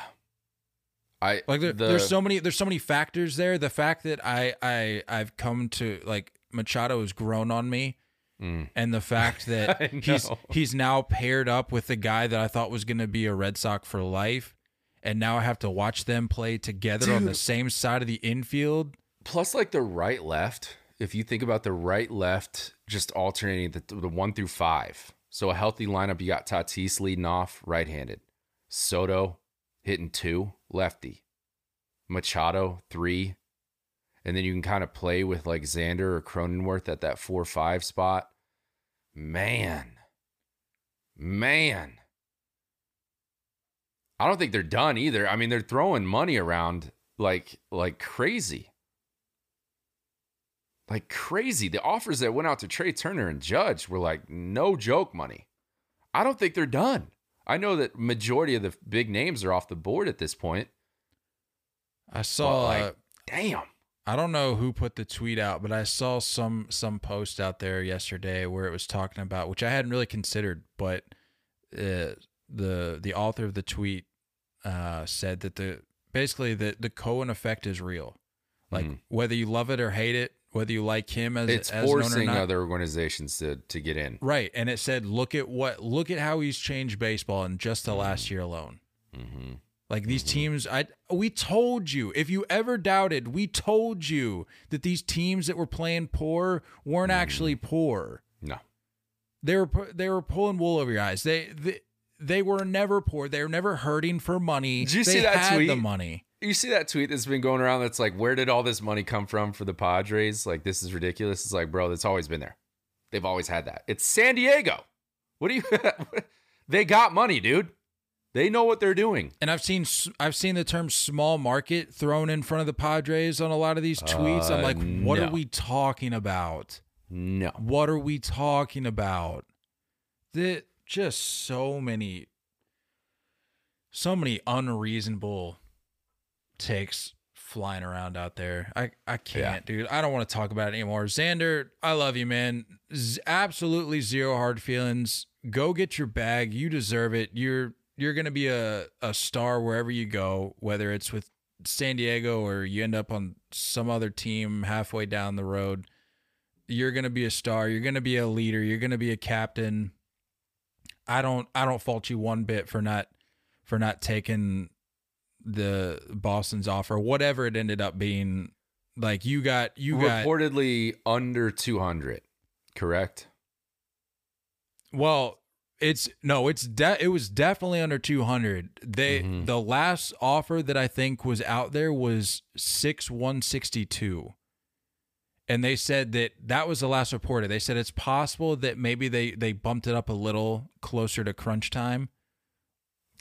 I Like there, the- there's so many there's so many factors there. The fact that I I I've come to like Machado has grown on me. Mm. And the fact that he's he's now paired up with the guy that I thought was going to be a Red Sox for life, and now I have to watch them play together on the same side of the infield. plus like the right left if you think about the right left just alternating the, the one through five. So a healthy lineup you got tatis leading off right-handed soto hitting two lefty machado three and then you can kind of play with like xander or cronenworth at that four five spot. Man man i don't think they're done either i mean they're throwing money around like like crazy like crazy. The offers that went out to Trea Turner and Judge were like no joke money. I don't think they're done. I know that majority of the big names are off the board at this point. I saw like, uh, Damn. I don't know who put the tweet out, but I saw some some post out there yesterday where it was talking about which I hadn't really considered, but uh, the the author of the tweet uh, said that the basically the the Cohen effect is real. Like Mhm. whether you love it or hate it, whether you like him as It's as an owner or forcing not, other organizations to to get in. right? And it said, look at what look at how he's changed baseball in just the Mm-hmm. last year alone. hmm Like these Mm-hmm. teams, I we told you. If you ever doubted, we told you that these teams that were playing poor weren't actually Mm-hmm. poor. No. They were they were pulling wool over your eyes. They they, they were never poor. They were never hurting for money. Did you they see that had the money. You see that tweet that's been going around that's like, where did all this money come from for the Padres? Like, this is ridiculous. It's like, bro, that's always been there. They've always had that. It's San Diego. What do you They got money, dude. They know what they're doing. And I've seen I've seen the term small market thrown in front of the Padres on a lot of these tweets. I'm Uh, like, what no. are we talking about? No. What are we talking about? That just so many so many unreasonable takes flying around out there. I I can't, dude. I don't want to talk about it anymore. Xander, I love you, man. Z- absolutely zero hard feelings. Go get your bag. You deserve it. You're you're gonna be a, a star wherever you go, whether it's with San Diego or you end up on some other team halfway down the road. You're gonna be a star. You're gonna be a leader. You're gonna be a captain. I don't I don't fault you one bit for not for not taking the Boston's offer, whatever it ended up being. Like you got you got Reportedly under 200, correct? well, it's no, it's de- it was definitely under 200. They Mhm. the last offer that I think was out there was 6 162. And they said that that was the last reported. They said it's possible that maybe they they bumped it up a little closer to crunch time.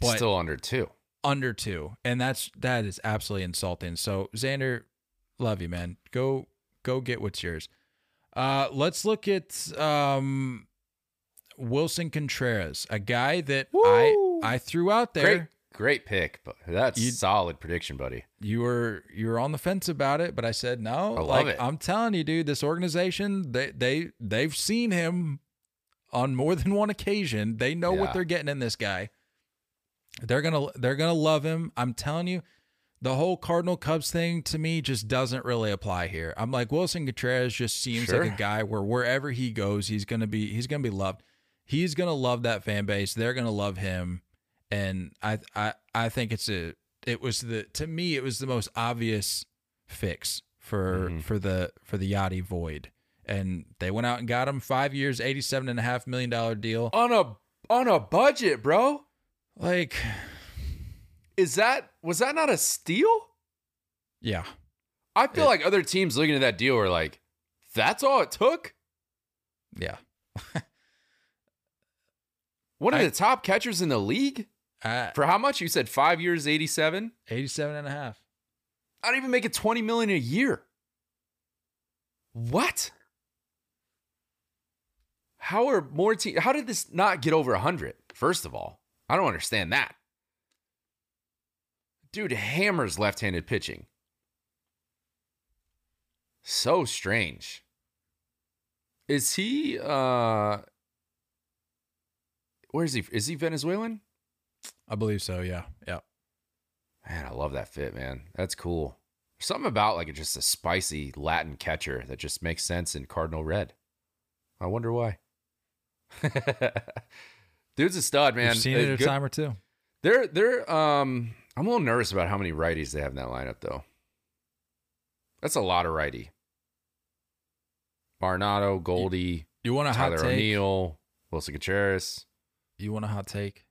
But Still under two. under two, and that's that is absolutely insulting. So Xander, love you, man. Go go get what's yours. Uh, let's look at um, Willson Contreras, a guy that Woo! I I threw out there. Great, great pick, but that's You- solid prediction, buddy. You were you were on the fence about it, but I said no. I love like it. I'm telling you, dude, this organization they they they've seen him on more than one occasion. They know Yeah. what they're getting in this guy. They're gonna they're gonna love him. I'm telling you, the whole Cardinal Cubs thing to me just doesn't really apply here. I'm like Willson Contreras just seems like a guy where wherever he goes, he's gonna be he's gonna be loved. He's gonna love that fan base. They're gonna love him, and I I I think it's a it was the to me it was the most obvious fix for Mhm. for the for the Yadi void. And they went out and got him five years, eighty-seven and a half million dollar deal. On a on a budget, bro. Like, Is that was that not a steal? yeah, I feel It- like other teams looking at that deal are like, that's all it took? yeah. One of I- the top catchers in the league? Uh, For how much? You said five years, 87? 87 and a half. Not even make it 20 million a year. What? How are more teams? How did this not get over 100? First of all, I don't understand that. Dude hammers left handed pitching. So strange. Is he, uh, where is he? Is he Venezuelan? I believe so. Yeah, yeah. Man, I love that fit, man. That's cool. Something about like just a spicy Latin catcher that just makes sense in Cardinal Red. I wonder why. Dude's a stud, man. We've seen Uh, it a good- time or two. They're they're um I'm a little nervous about how many righties they have in that lineup though. That's a lot of righty. Arenado, Goldie, You want a hot Tyler take? O'Neill, Willson Contreras. You want a hot take?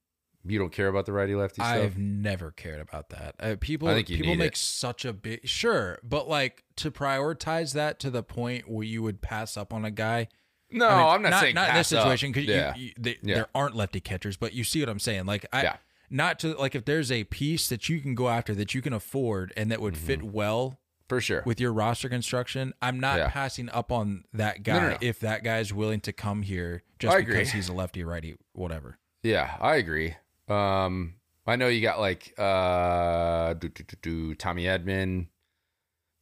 You don't care about the righty lefty stuff? I've never cared about that. Uh, people, I think you people make it. such a big sure, but like to prioritize that to the point where you would pass up on a guy. no, I mean, I'm not, saying not in this situation because yeah. you, you, they, Yeah. there aren't lefty catchers, but you see what I'm saying. Like I, Yeah. not to like if there's a piece that you can go after that you can afford and that would fit well for sure. with your roster construction, I'm not Yeah. passing up on that guy No, no, no. if that guy's willing to come here just because he's a lefty, righty, whatever. Yeah, I agree. Um, I know you got like uh, do, do, do, Tommy Edman.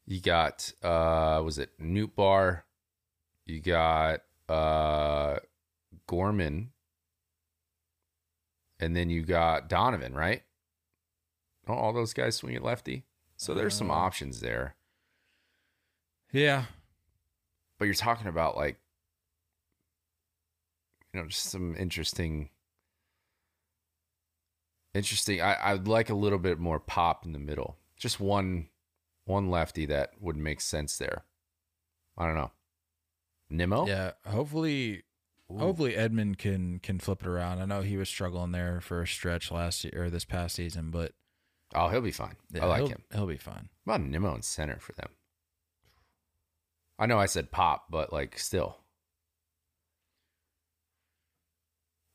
You got uh, was it Nootbaar? You got uh, Gorman, and then you got Donovan, right? Don't all those guys swing at lefty? So there's some Uh, options there. Yeah, But you're talking about like, you know, just some interesting Interesting. I, I'd like a little bit more pop in the middle. Just one one lefty that would make sense there. I don't know. Nimmo? Yeah, hopefully, hopefully Edman can can flip it around. I know he was struggling there for a stretch last year or this past season, but Oh, he'll be fine. yeah, I like he'll, him. He'll be fine. About Nimmo in center for them? I know I said pop, but like still.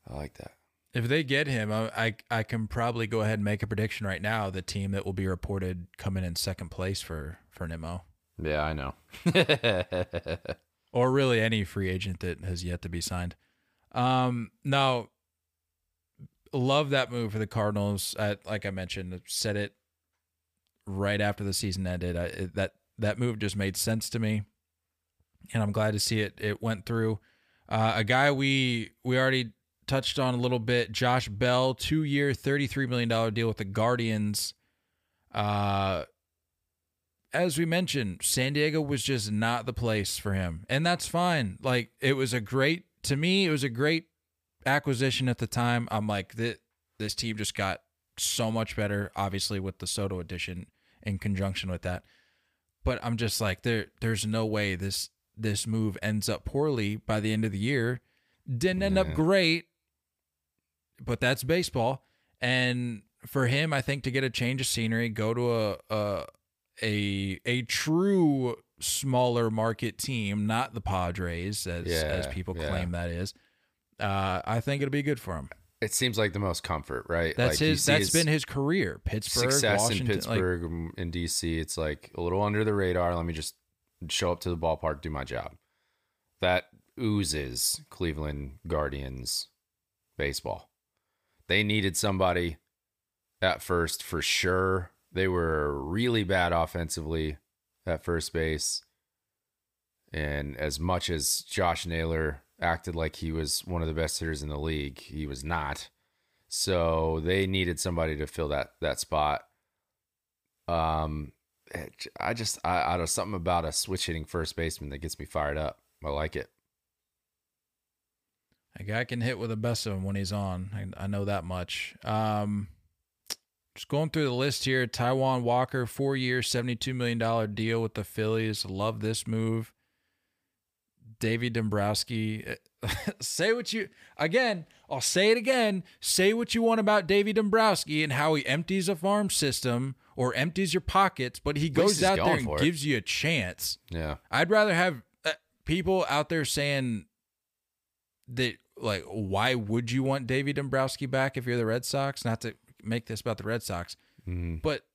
I like that. If they get him, I, I I can probably go ahead and make a prediction right now. The team that will be reported coming in second place for for Nimmo, Yeah, I know. or really any free agent that has yet to be signed. Um, now, love that move for the Cardinals. I, like I mentioned, said it right after the season ended. I, it, that that move just made sense to me, and I'm glad to see it. It went through. Uh, a guy we we already touched on a little bit, Josh Bell, two year, thirty three million dollar deal with the Guardians. Uh, as we mentioned, San Diego was just not the place for him, and that's fine. Like it was a great to me, it was a great acquisition at the time. I'm like that this team just got so much better, obviously with the Soto addition in conjunction with that. But I'm just like there there's no way this this move ends up poorly by the end of the year. Didn't end up great, but that's baseball. And for him, I think to get a change of scenery, go to a a a, a true smaller market team, not the Padres as as people yeah. claim that is. Uh, I think it'll be good for him. It seems like the most comfort, right? That's like his. That's been his career. Pittsburgh, success Washington, in Pittsburgh um, in DC. It's like a little under the radar. Let me just show up to the ballpark, do my job. That oozes Cleveland Guardians baseball. They needed somebody at first for sure. They were really bad offensively at first base. And as much as Josh Naylor acted like he was one of the best hitters in the league, he was not. So they needed somebody to fill that that spot. Um, I just I, I don't know something about a switch hitting first baseman that gets me fired up. I like it. A guy can hit with the best of him when he's on. I, I know that much. Um, just going through the list here. Taijuan Walker, four years, seventy-two million dollar deal with the Phillies. Love this move. Davey Dombrowski. say what you again. I'll say it again. Say what you want about Davey Dombrowski and how he empties a farm system or empties your pockets, but he goes out there and it. gives you a chance. Yeah, I'd rather have uh, people out there saying that, like, why would you want Davey Dombrowski back if you're the Red Sox? Not to make this about the Red Sox, Mhm. but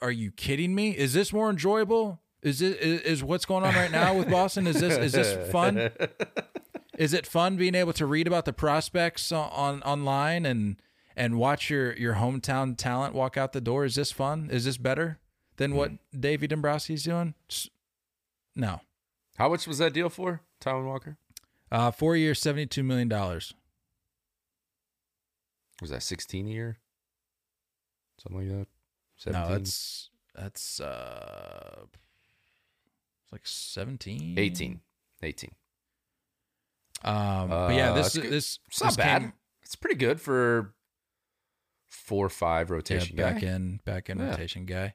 are you kidding me? Is this more enjoyable? Is it is, is what's going on right now with Boston? Is this is this fun? Is it fun being able to read about the prospects on, on online and and watch your your hometown talent walk out the door? Is this fun? Is this better than what Davey Dombrowski's doing? No. How much was that deal for, Taijuan Walker? Uh, four years, seventy-two million dollars. Was that sixteen a year? Something like that. No, 17? that's that's uh, it's like seventeen. 18. 18. Um, but yeah, Uh, this this It's not this bad. came- It's pretty good for four or five yeah, rotation back guy. in back in Yeah. rotation guy.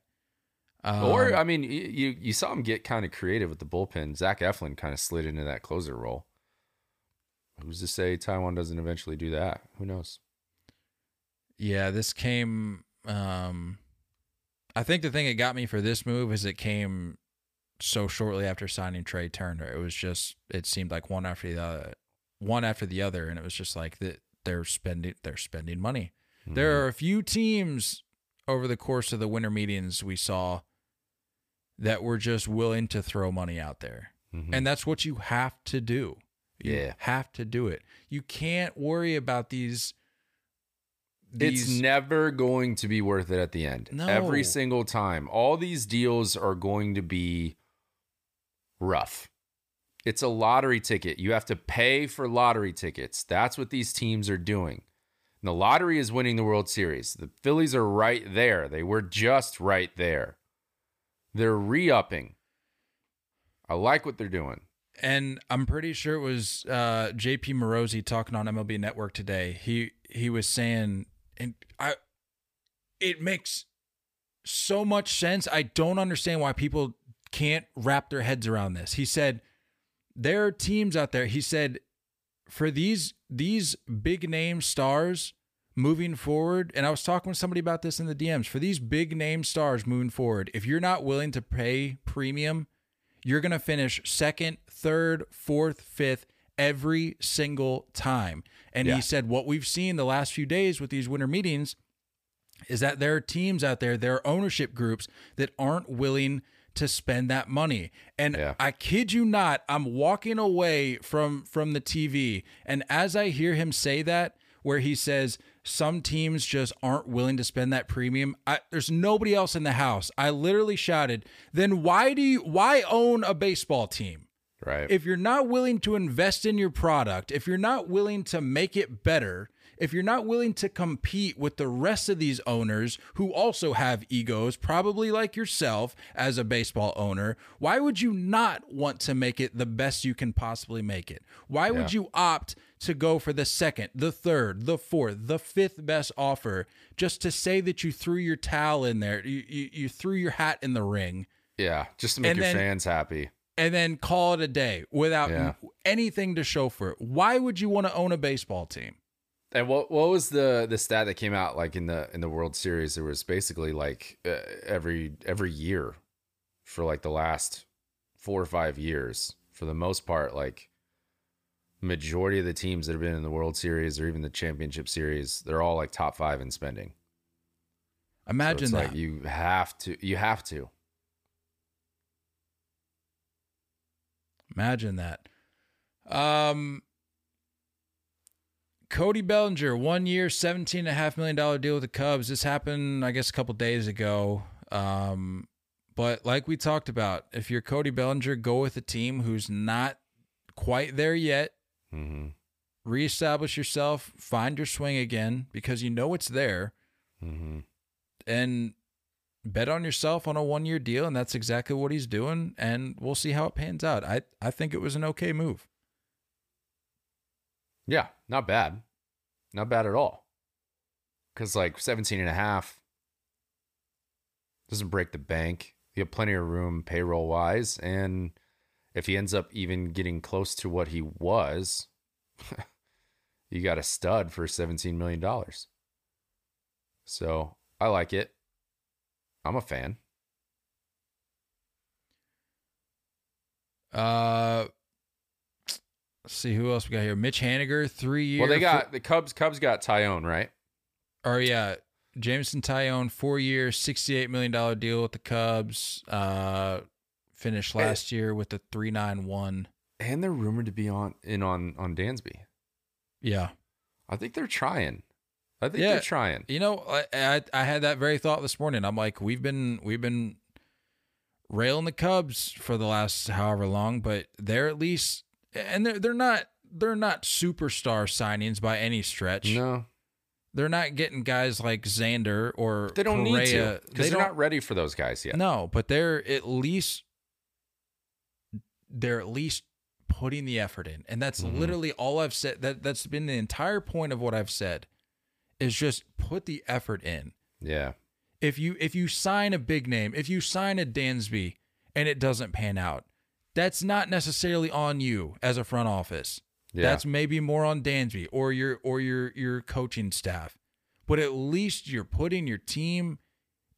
or Um, I mean, you you saw him get kind of creative with the bullpen. Zach Eflin kind of slid into that closer role. Who's to say Taijuan doesn't eventually do that? Who knows? Yeah, this came. Um, I think the thing that got me for this move is it came so shortly after signing Trea Turner. It was just it seemed like one after the other, one after the other, and it was just like that they're spending they're spending money. There are a few teams over the course of the winter meetings we saw that were just willing to throw money out there. Mhm. And that's what you have to do. You Yeah. have to do it. You can't worry about these. It's never going to be worth it at the end. No. Every single time. All these deals are going to be rough. It's a lottery ticket. You have to pay for lottery tickets. That's what these teams are doing. And the lottery is winning the World Series. The Phillies are right there. They were just right there. They're re upping. I like what they're doing. And I'm pretty sure it was uh, JP Morosi talking on MLB Network today. He he was saying and I it makes so much sense. I don't understand why people can't wrap their heads around this. He said there are teams out there. He said for these these big name stars moving forward, and I was talking with somebody about this in the DMs. For these big name stars moving forward, if you're not willing to pay premium, you're going to finish second, third, fourth, fifth every single time. And Yeah. he said what we've seen the last few days with these winter meetings is that there are teams out there, there are ownership groups that aren't willing to spend that money. And Yeah. I kid you not, I'm walking away from from the TV and as I hear him say that where he says some teams just aren't willing to spend that premium, I, there's nobody else in the house. I literally shouted, "Then why do you why own a baseball team?" Right. if you're not willing to invest in your product, if you're not willing to make it better, if you're not willing to compete with the rest of these owners who also have egos, probably like yourself as a baseball owner, why would you not want to make it the best you can possibly make it? Why would you opt to go for the second, the third, the fourth, the fifth best offer just to say that you threw your towel in there, you, you, you threw your hat in the ring? yeah. Just to make your then- fans happy. and then call it a day without Yeah. anything to show for it. Why would you want to own a baseball team? And what what was the the stat that came out like in the in the World Series? There was basically like uh, every every year for like the last four or five years, for the most part, like majority of the teams that have been in the World Series or even the Championship Series, they're all like top five in spending. Imagine it's that. like you have to you have to. Imagine that. Um, Cody Bellinger, one year, $17.5 million deal with the Cubs. This happened, I guess, a couple days ago. Um, but like we talked about, if you're Cody Bellinger, go with a team who's not quite there yet. Hmm Reestablish yourself, find your swing again because you know it's there. hmm and bet on yourself on a one year deal, and that's exactly what he's doing. And we'll see how it pans out. I I think it was an okay move. Yeah, not bad. Not bad at all. Cuz like 17 and a half doesn't break the bank. You have plenty of room payroll wise and if he ends up even getting close to what he was, you got a stud for 17 million dollars. So, I like it. I'm a fan. Uh, let's see who else we got here. Mitch Haniger, three years. Well, they got the Cubs Cubs got Taillon, right? or yeah, Jameson Taillon, four years, sixty-eight million dollar deal with the Cubs. Uh, finished eh, last year with the three nine one. And they're rumored to be on in on on Dansby. Yeah, I think they're trying. I think Yeah. they're trying. You know, I, I I had that very thought this morning. I'm like, we've been we've been railing the Cubs for the last however long, but they're at least and they're they're not they're not superstar signings by any stretch. No, They're not getting guys like Xander or they don't need to because They they're not ready for those guys yet. No, but they're at least they're at least putting the effort in. And that's Mhm. literally all I've said. That that's been the entire point of what I've said is just put the effort in. Yeah, If you if you sign a big name, if you sign a Dansby and it doesn't pan out, that's not necessarily on you as a front office. yeah, That's maybe more on Dansby or your or your your coaching staff. But at least you're putting your team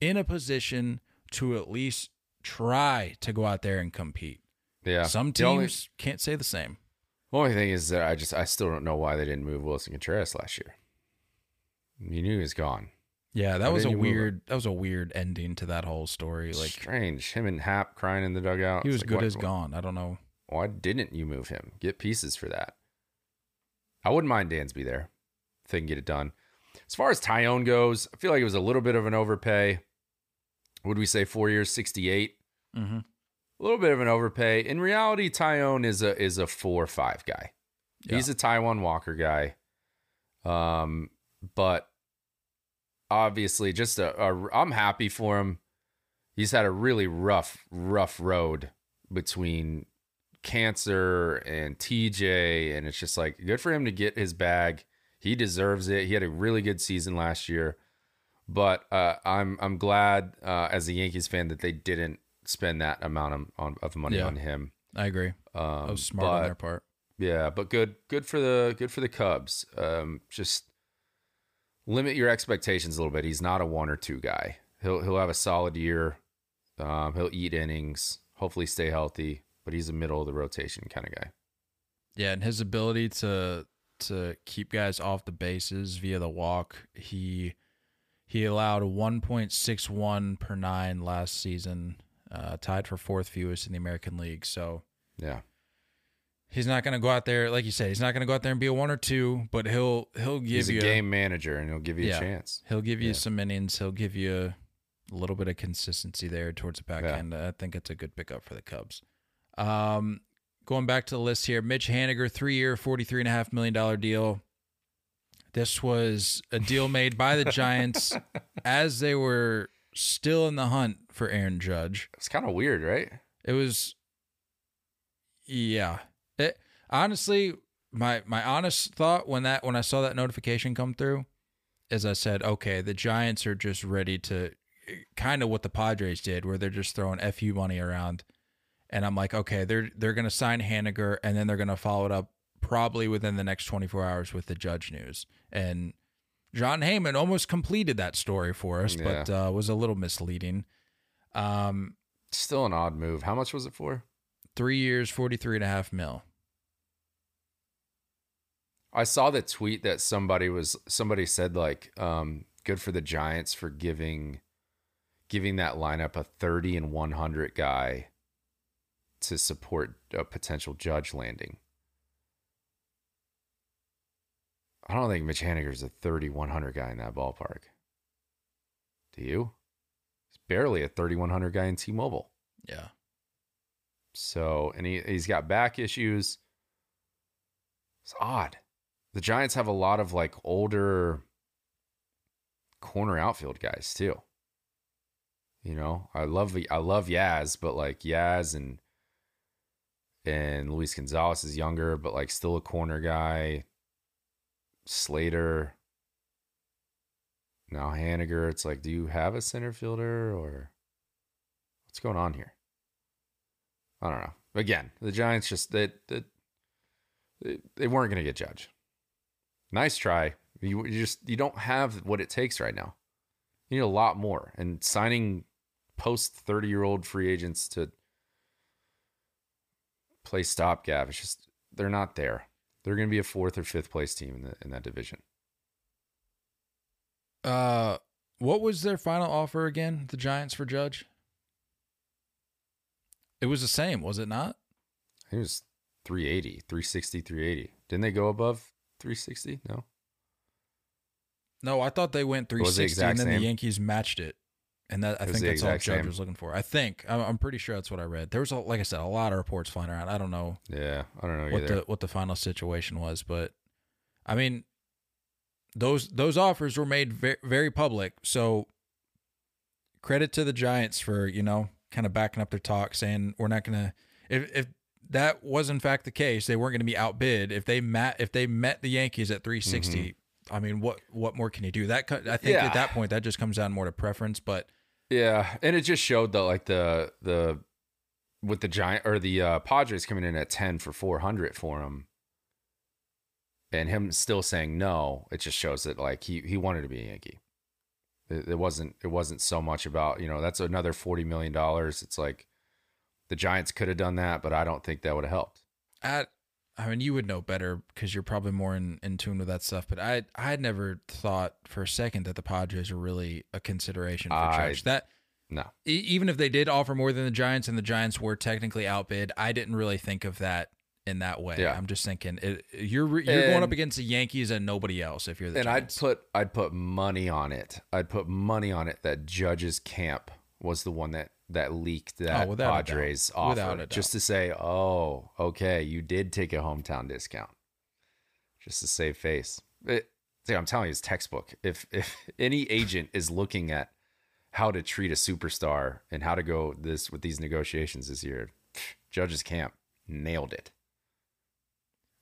in a position to at least try to go out there and compete. Yeah. Some The only- teams can't say the same. only thing is that I just I still don't know why they didn't move Willson Contreras last year. You knew he was gone. Yeah, that Why was a didn't you move him? weird that was a weird ending to that whole story. Like Strange. Him and Happ crying in the dugout. he was like, good why- as gone. I don't know. Why didn't you move him? Get pieces for that. I wouldn't mind Dansby there if they can get it done. As far as Taillon goes, I feel like it was a little bit of an overpay. Would we say four years, sixty-eight? Mm-hmm. A little bit of an overpay. In reality, Taillon is a is a four or five guy. He's a Taijuan Walker guy. Um, but obviously, just a, a I'm happy for him. He's had a really rough, rough road between cancer and TJ, and it's just like good for him to get his bag he deserves it. He had a really good season last year, but uh, I'm I'm glad uh, as a Yankees fan that they didn't spend that amount of, on, of money Yeah. on him. I agree. Um, That was smart on their part. Yeah, but good good for the good for the Cubs. Um, just limit your expectations a little bit. He's not a one or two guy. He'll he'll have a solid year. Um, he'll eat innings. Hopefully, stay healthy. But he's a middle of the rotation kind of guy. Yeah, and his ability to to keep guys off the bases via the walk, he he allowed 1.61 per nine last season, uh, tied for fourth fewest in the American League. So Yeah, he's not going to go out there, like you said, he's not going to go out there and be a one or two, but he'll he'll give he's a you game manager, and he'll give you Yeah. a chance. He'll give you Yeah. some innings. He'll give you a little bit of consistency there towards the back Yeah. end. I think it's a good pickup for the Cubs. Um, going back to the list here, Mitch Haniger, three year, forty-three and a half million dollar deal. This was a deal made by the Giants as they were still in the hunt for Aaron Judge. It's kind of weird, right? It was, yeah. It, honestly, my my honest thought when that when I saw that notification come through, is I said, okay, the Giants are just ready to, kind of what the Padres did, where they're just throwing fu money around, and I'm like, okay, they're they're gonna sign Haniger, and then they're gonna follow it up probably within the next 24 hours with the Judge news, and Jon Heyman almost completed that story for us, but uh, was a little misleading. Um, Still an odd move. How much was it for? three years, 43 and a half mil. I saw the tweet that somebody was somebody said like, um, good for the Giants for giving giving that lineup a 30 and 100 guy to support a potential judge landing. I don't think Mitch Haniger's a 30 100 guy in that ballpark. Do you? Barely a 3100 guy in T-Mobile. Yeah. So, and he, he's got back issues. It's odd. The Giants have a lot of like older corner outfield guys too. You know, I love I love Yaz, but like Yaz and and Luis Gonzalez is younger, but like still a corner guy. Slater. Now Haniger, it's like, do you have a center fielder or what's going on here? I don't know. Again, the Giants just they they, they, weren't going to get Judge. Nice try. You, you just you don't have what it takes right now. You need a lot more. And signing post thirty year old free agents to play stopgap, it's just they're not there. They're going to be a fourth or fifth place team in the, in that division. Uh, what was their final offer again? The Giants for Judge. It was the same, was it not? It was 380, 360, 380. Didn't they go above 360? No. No, I thought they went It was the 360 and then same. the Yankees matched it. And that I think that's all Judge same. was looking for. I think I'm, I'm pretty sure that's what I read. There was, a, like I said, a lot of reports flying around. I don't know Yeah, I don't know what either. the what the final situation was, but I mean, those those offers were made very, very public. So credit to the Giants for you know kind of backing up their talk, saying we're not gonna if if that was in fact the case, they weren't going to be outbid. If they met if they met the Yankees at 360, I mean, what what more can you do? That I think Mm-hmm. Yeah. at that point that just comes down more to preference. But Yeah, and it just showed that like the the with the giant or the uh, Padres coming in at ten for four hundred for him, and him still saying no. It just shows that like he he wanted to be a Yankee. It, it wasn't it wasn't so much about you know that's another forty million dollars. It's like the Giants could have done that, but I don't think that would have helped. at I mean, you would know better because you're probably more in, in tune with that stuff. But I I had never thought for a second that the Padres are really a consideration for I- Judge. That No, e- even if they did offer more than the Giants and the Giants were technically outbid, I didn't really think of that in that way. Yeah. I'm just thinking it, you're you're going up against the Yankees and nobody else if you're the and Giants. I'd put I'd put money on it. I'd put money on it that Judge's camp was the one that that leaked oh, that Oh, without a doubt. Padres offer, Without a doubt. just to say, oh, okay, you did take a hometown discount, just to save face. It, see, I'm telling you, it's textbook. If if any agent is looking at how to treat a superstar and how to go this with these negotiations this year, Judge's camp nailed it.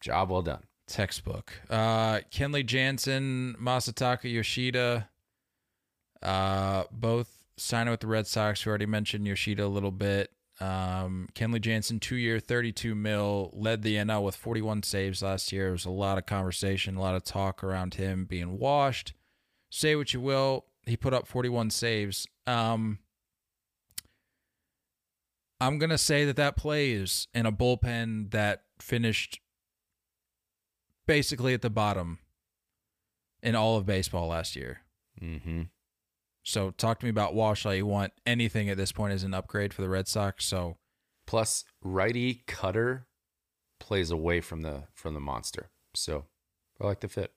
Job well done. Textbook. Uh, Kenley Jansen, Masataka Yoshida, uh, both signing with the Red Sox. We already mentioned Yoshida a little bit. Um, Kenley Jansen, two year, 32 mil, led the NL with 41 saves last year. There was a lot of conversation, a lot of talk around him being washed. Say what you will, he put up 41 saves. Um, I'm going to say that that plays in a bullpen that finished basically at the bottom in all of baseball last year. Mm-hmm. So talk to me about Wash all you want. Anything at this point is an upgrade for the Red Sox. So Plus, righty cutter plays away from the from the monster. So I like the fit.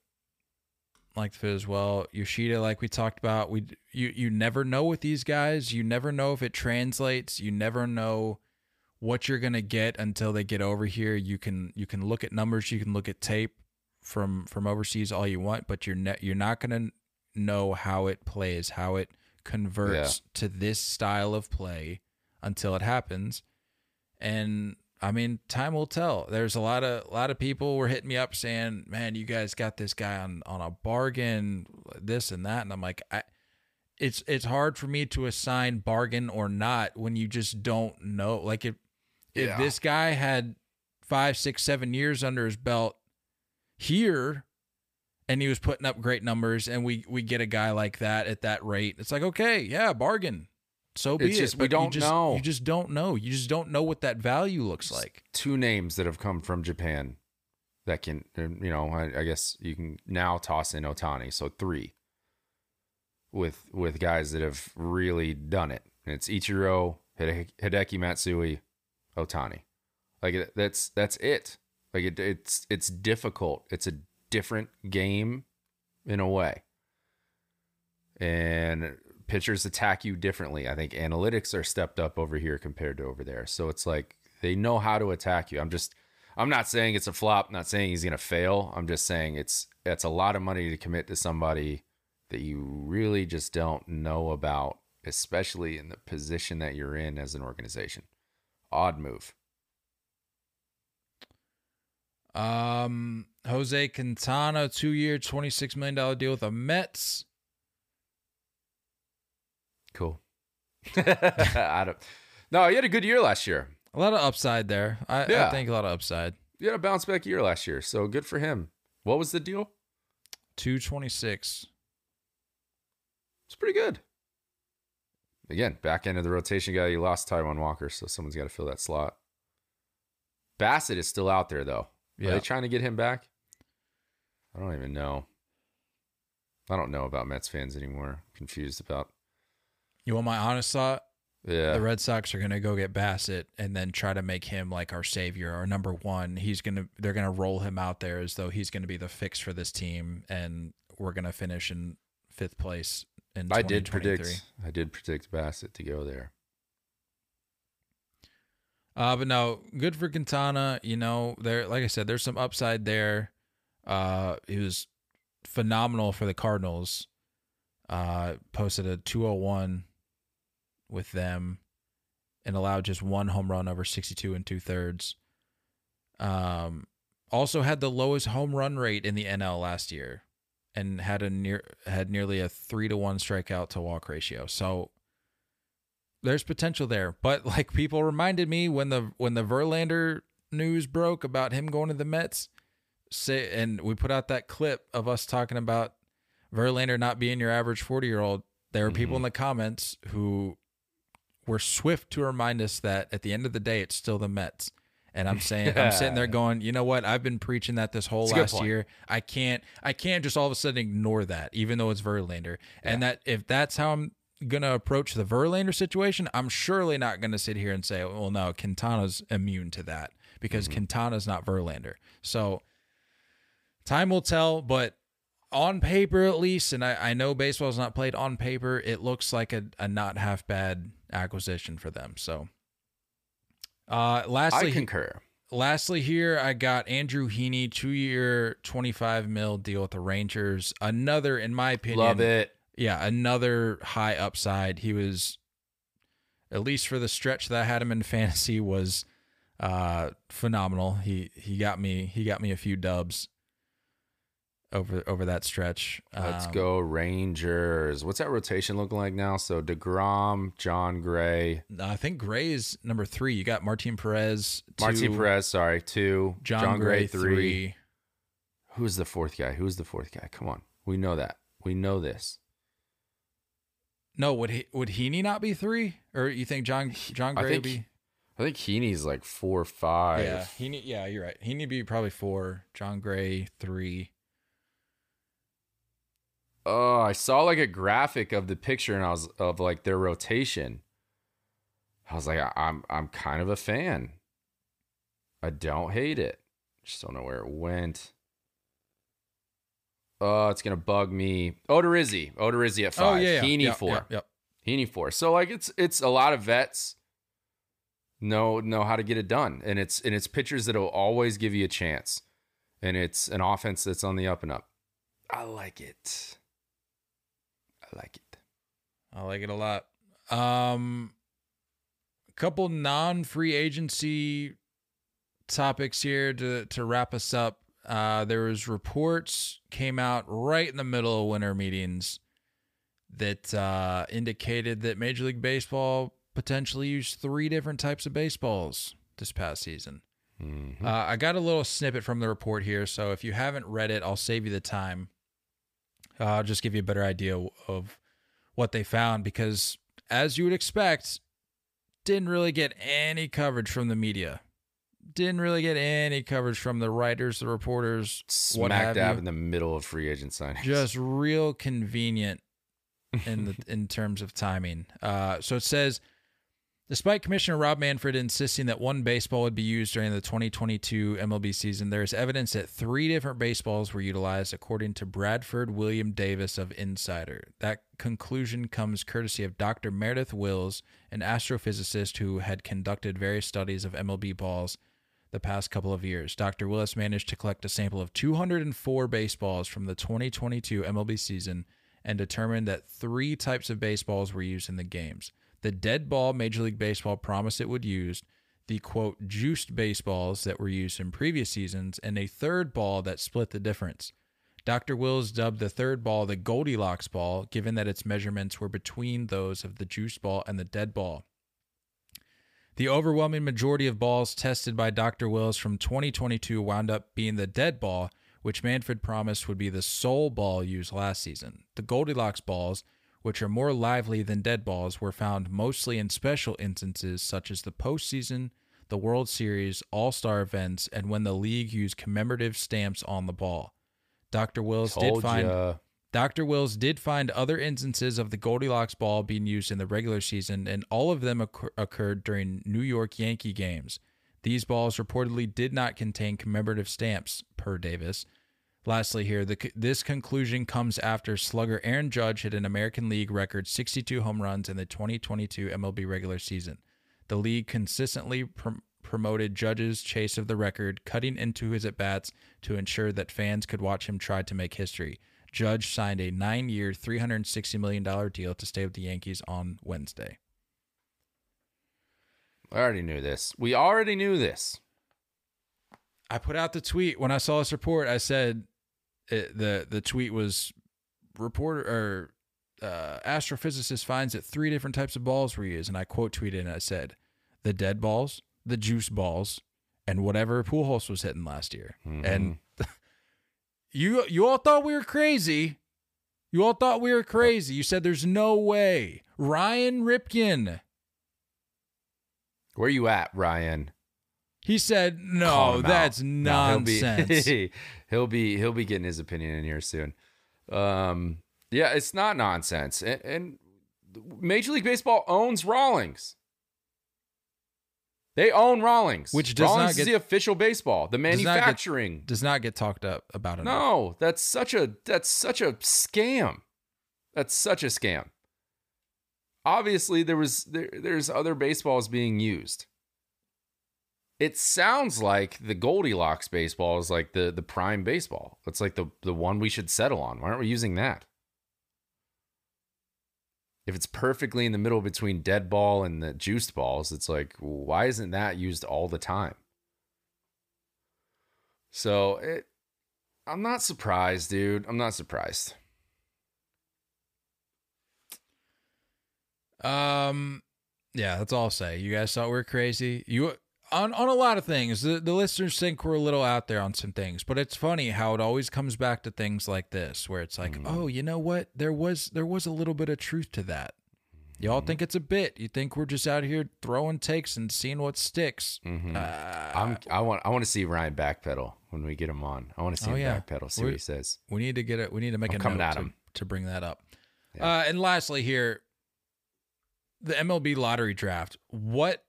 like the fit as well. Yoshida, like we talked about, we you you never know with these guys. You never know if it translates. You never know what you're gonna get until they get over here. You can you can look at numbers, you can look at tape from from overseas all you want, but you're ne- you're not gonna know how it plays, how it converts to this style of play until it happens. And I mean, time will tell. There's a lot of a lot of people were hitting me up saying, "Man, you guys got this guy on on a bargain, this and that," and I'm like, I, it's it's hard for me to assign bargain or not when you just don't know. Like if if Yeah. this guy had five, six, seven years under his belt here, and he was putting up great numbers, and we we get a guy like that at that rate, it's like okay, yeah, bargain. So be It's it. just we you don't just- know. You just don't know. You just don't know what that value looks like. Two names that have come from Japan that can, um, you know, I, I guess you can now toss in Ohtani. So three with with guys that have really done it. And it's Ichiro, Hide- Hideki Matsui, Ohtani. Like that's that's it. Like it, it's it's difficult. It's a different game in a way. And pitchers attack you differently. I think analytics are stepped up over here compared to over there. So it's like they know how to attack you. I'm just I'm not saying it's a flop, not saying he's going to fail. I'm just saying it's it's a lot of money to commit to somebody that you really just don't know about, especially in the position that you're in as an organization. Odd move. Um, Jose Quintana, two year, twenty six million dollar deal with the Mets. Cool. I don't. No, he had a good year last year. A lot of upside there. I, I think a lot of upside. He had a bounce back year last year, so good for him. What was the deal? Two twenty six. It's pretty good. Again, back end of the rotation guy. You lost Taijuan Walker, so someone's got to fill that slot. Bassitt is still out there though. Are Yeah. they trying to get him back? I don't even know. I don't know about Mets fans anymore. confused about. You want my honest thought? Yeah. The Red Sox are gonna go get Bassitt and then try to make him like our savior, our number one. He's gonna they're gonna roll him out there as though he's gonna be the fix for this team, and we're gonna finish in fifth place. In I did predict. I did predict Bassitt to go there. Uh, but no, good for Quintana. You know, there, like I said, there's some upside there. Uh, he was phenomenal for the Cardinals. Uh, posted a 201 with them and allowed just one home run over 62 and two thirds. Um, also had the lowest home run rate in the NL last year, and had a near had nearly a three to one strikeout to walk ratio. So there's potential there. But like people reminded me when the when the Verlander news broke about him going to the Mets, say and we put out that clip of us talking about Verlander not being your average 40 year old. There were people mm-hmm. in the comments who were swift to remind us that at the end of the day, it's still the Mets. And I'm saying, I'm sitting there going, you know what? I've been preaching that this whole It's a good last point. year. I can't, I can't just all of a sudden ignore that, even though it's Verlander. And that if that's how I'm gonna approach the Verlander situation, I'm surely not gonna sit here and say, well, no, Quintana's immune to that because mm-hmm. Quintana's not Verlander. So time will tell, but on paper at least, and I, I know baseball's not played on paper, it looks like a, a not half bad acquisition for them. So uh lastly I concur. lastly here I got Andrew Heaney, two year twenty five mil deal with the Rangers. Another, in my opinion, Love it. yeah, another high upside. He was, at least for the stretch that I had him in fantasy, was uh, phenomenal. He he got me he got me a few dubs. Over over that stretch. Let's Um, go Rangers. What's that rotation looking like now? So deGrom, Jon Gray, I think Gray is number three. You got Martin Perez, Martin Perez. Sorry, two. Jon, Gray, three. three. Who's the fourth guy? Who's the fourth guy? Come on, we know that. We know this. No, would he would Heaney not be three? Or you think Jon Jon I Gray would think be? I think Heaney's like four or five. Yeah, Heaney. Yeah, you're right. Heaney be probably four. Jon Gray three. Oh, I saw like a graphic of the picture and I was of like their rotation. I was like, I'm I'm kind of a fan. I don't hate it. Just don't know where it went. Oh, it's gonna bug me. Odorizzi. Odorizzi at five. Oh yeah, yeah. Heaney Yep, four. Yep, yep. Heaney four. So like it's it's a lot of vets know know how to get it done. And it's and it's pitchers that'll always give you a chance. And it's an offense that's on the up and up. I like it. I like it. I like it a lot. Um, a couple non-free agency topics here to to wrap us up. Uh, there was reports came out right in the middle of winter meetings that uh, indicated that Major League Baseball potentially used three different types of baseballs this past season. Mhm. Uh, I got a little snippet from the report here, so if you haven't read it, I'll save you the time. Uh, I'll just give you a better idea of what they found because, as you would expect, didn't really get any coverage from the media. Didn't really get any coverage from the writers, the reporters, Smack dab in the middle of free agent signings. Just real convenient in the in terms of timing. Uh, so it says, despite Commissioner Rob Manfred insisting that one baseball would be used during the 2022 MLB season, there is evidence that three different baseballs were utilized, according to Bradford William Davis of Insider. That conclusion comes courtesy of Dr. Meredith Wills, an astrophysicist who had conducted various studies of MLB balls the past couple of years. Dr. Wills managed to collect a sample of 204 baseballs from the 2022 MLB season and determined that three types of baseballs were used in the games. The dead ball Major League Baseball promised it would use, the quote, juiced baseballs that were used in previous seasons, and a third ball that split the difference. Dr. Wills dubbed the third ball the Goldilocks ball, given that its measurements were between those of the juice ball and the dead ball. The overwhelming majority of balls tested by Dr. Wills from 2022 wound up being the dead ball, which Manfred promised would be the sole ball used last season. The Goldilocks balls, which are more lively than dead balls, were found mostly in special instances such as the postseason, the World Series, All Star events, and when the league used commemorative stamps on the ball. Dr. Wills did find ya. Dr. Wills did find other instances of the Goldilocks ball being used in the regular season, and all of them occur- occurred during New York Yankee games. These balls reportedly did not contain commemorative stamps, per Davis. Lastly, here, the, this conclusion comes after slugger Aaron Judge hit an American League record 62 home runs in the 2022 MLB regular season. The league consistently prom- promoted Judge's chase of the record, cutting into his at bats to ensure that fans could watch him try to make history. Judge signed a nine year, $360 million deal to stay with the Yankees on Wednesday. I already knew this. We already knew this. I put out the tweet when I saw this report. I said it, the the tweet was reporter or uh, astrophysicist finds that three different types of balls were used, and I quote tweeted and I said the dead balls, the juice balls, and whatever Pujols was hitting last year. And you you all thought we were crazy. You all thought we were crazy. You said there's no way. Ryan Ripken. Where you at, Ryan? He said, "No, that's out. No, he'll be- nonsense." he'll be he'll be getting his opinion in here soon. Um, yeah, it's not nonsense, and, and Major League Baseball owns Rawlings. They own Rawlings, Which does not Rawlings get- is the official baseball, the Does not get- manufacturing. Does not get talked up about enough. No, that's such a that's such a scam. That's such a scam. Obviously, there was there, there's other baseballs being used. It sounds like the Goldilocks baseball is like the the prime baseball. It's like the the one we should settle on. Why aren't we using that? If it's perfectly in the middle between dead ball and the juiced balls, it's like why isn't that used all the time? So it I'm not surprised, dude. I'm not surprised. Um, yeah, that's all I'll say. You guys thought we are crazy. You on on a lot of things. The the listeners think we're a little out there on some things, but it's funny how it always comes back to things like this, where it's like, Mm. oh, you know what? There was there was a little bit of truth to that. Y'all Mm. think it's a bit. You think we're just out here throwing takes and seeing what sticks. Mhm. Uh, I'm I want I want to see Ryan backpedal when we get him on. I want to see Oh, him yeah. backpedal. See We're- what he says. we need to get it. We need to make I'm a coming at to, him. to bring that up. Yeah. Uh, and lastly, here, the MLB lottery draft. What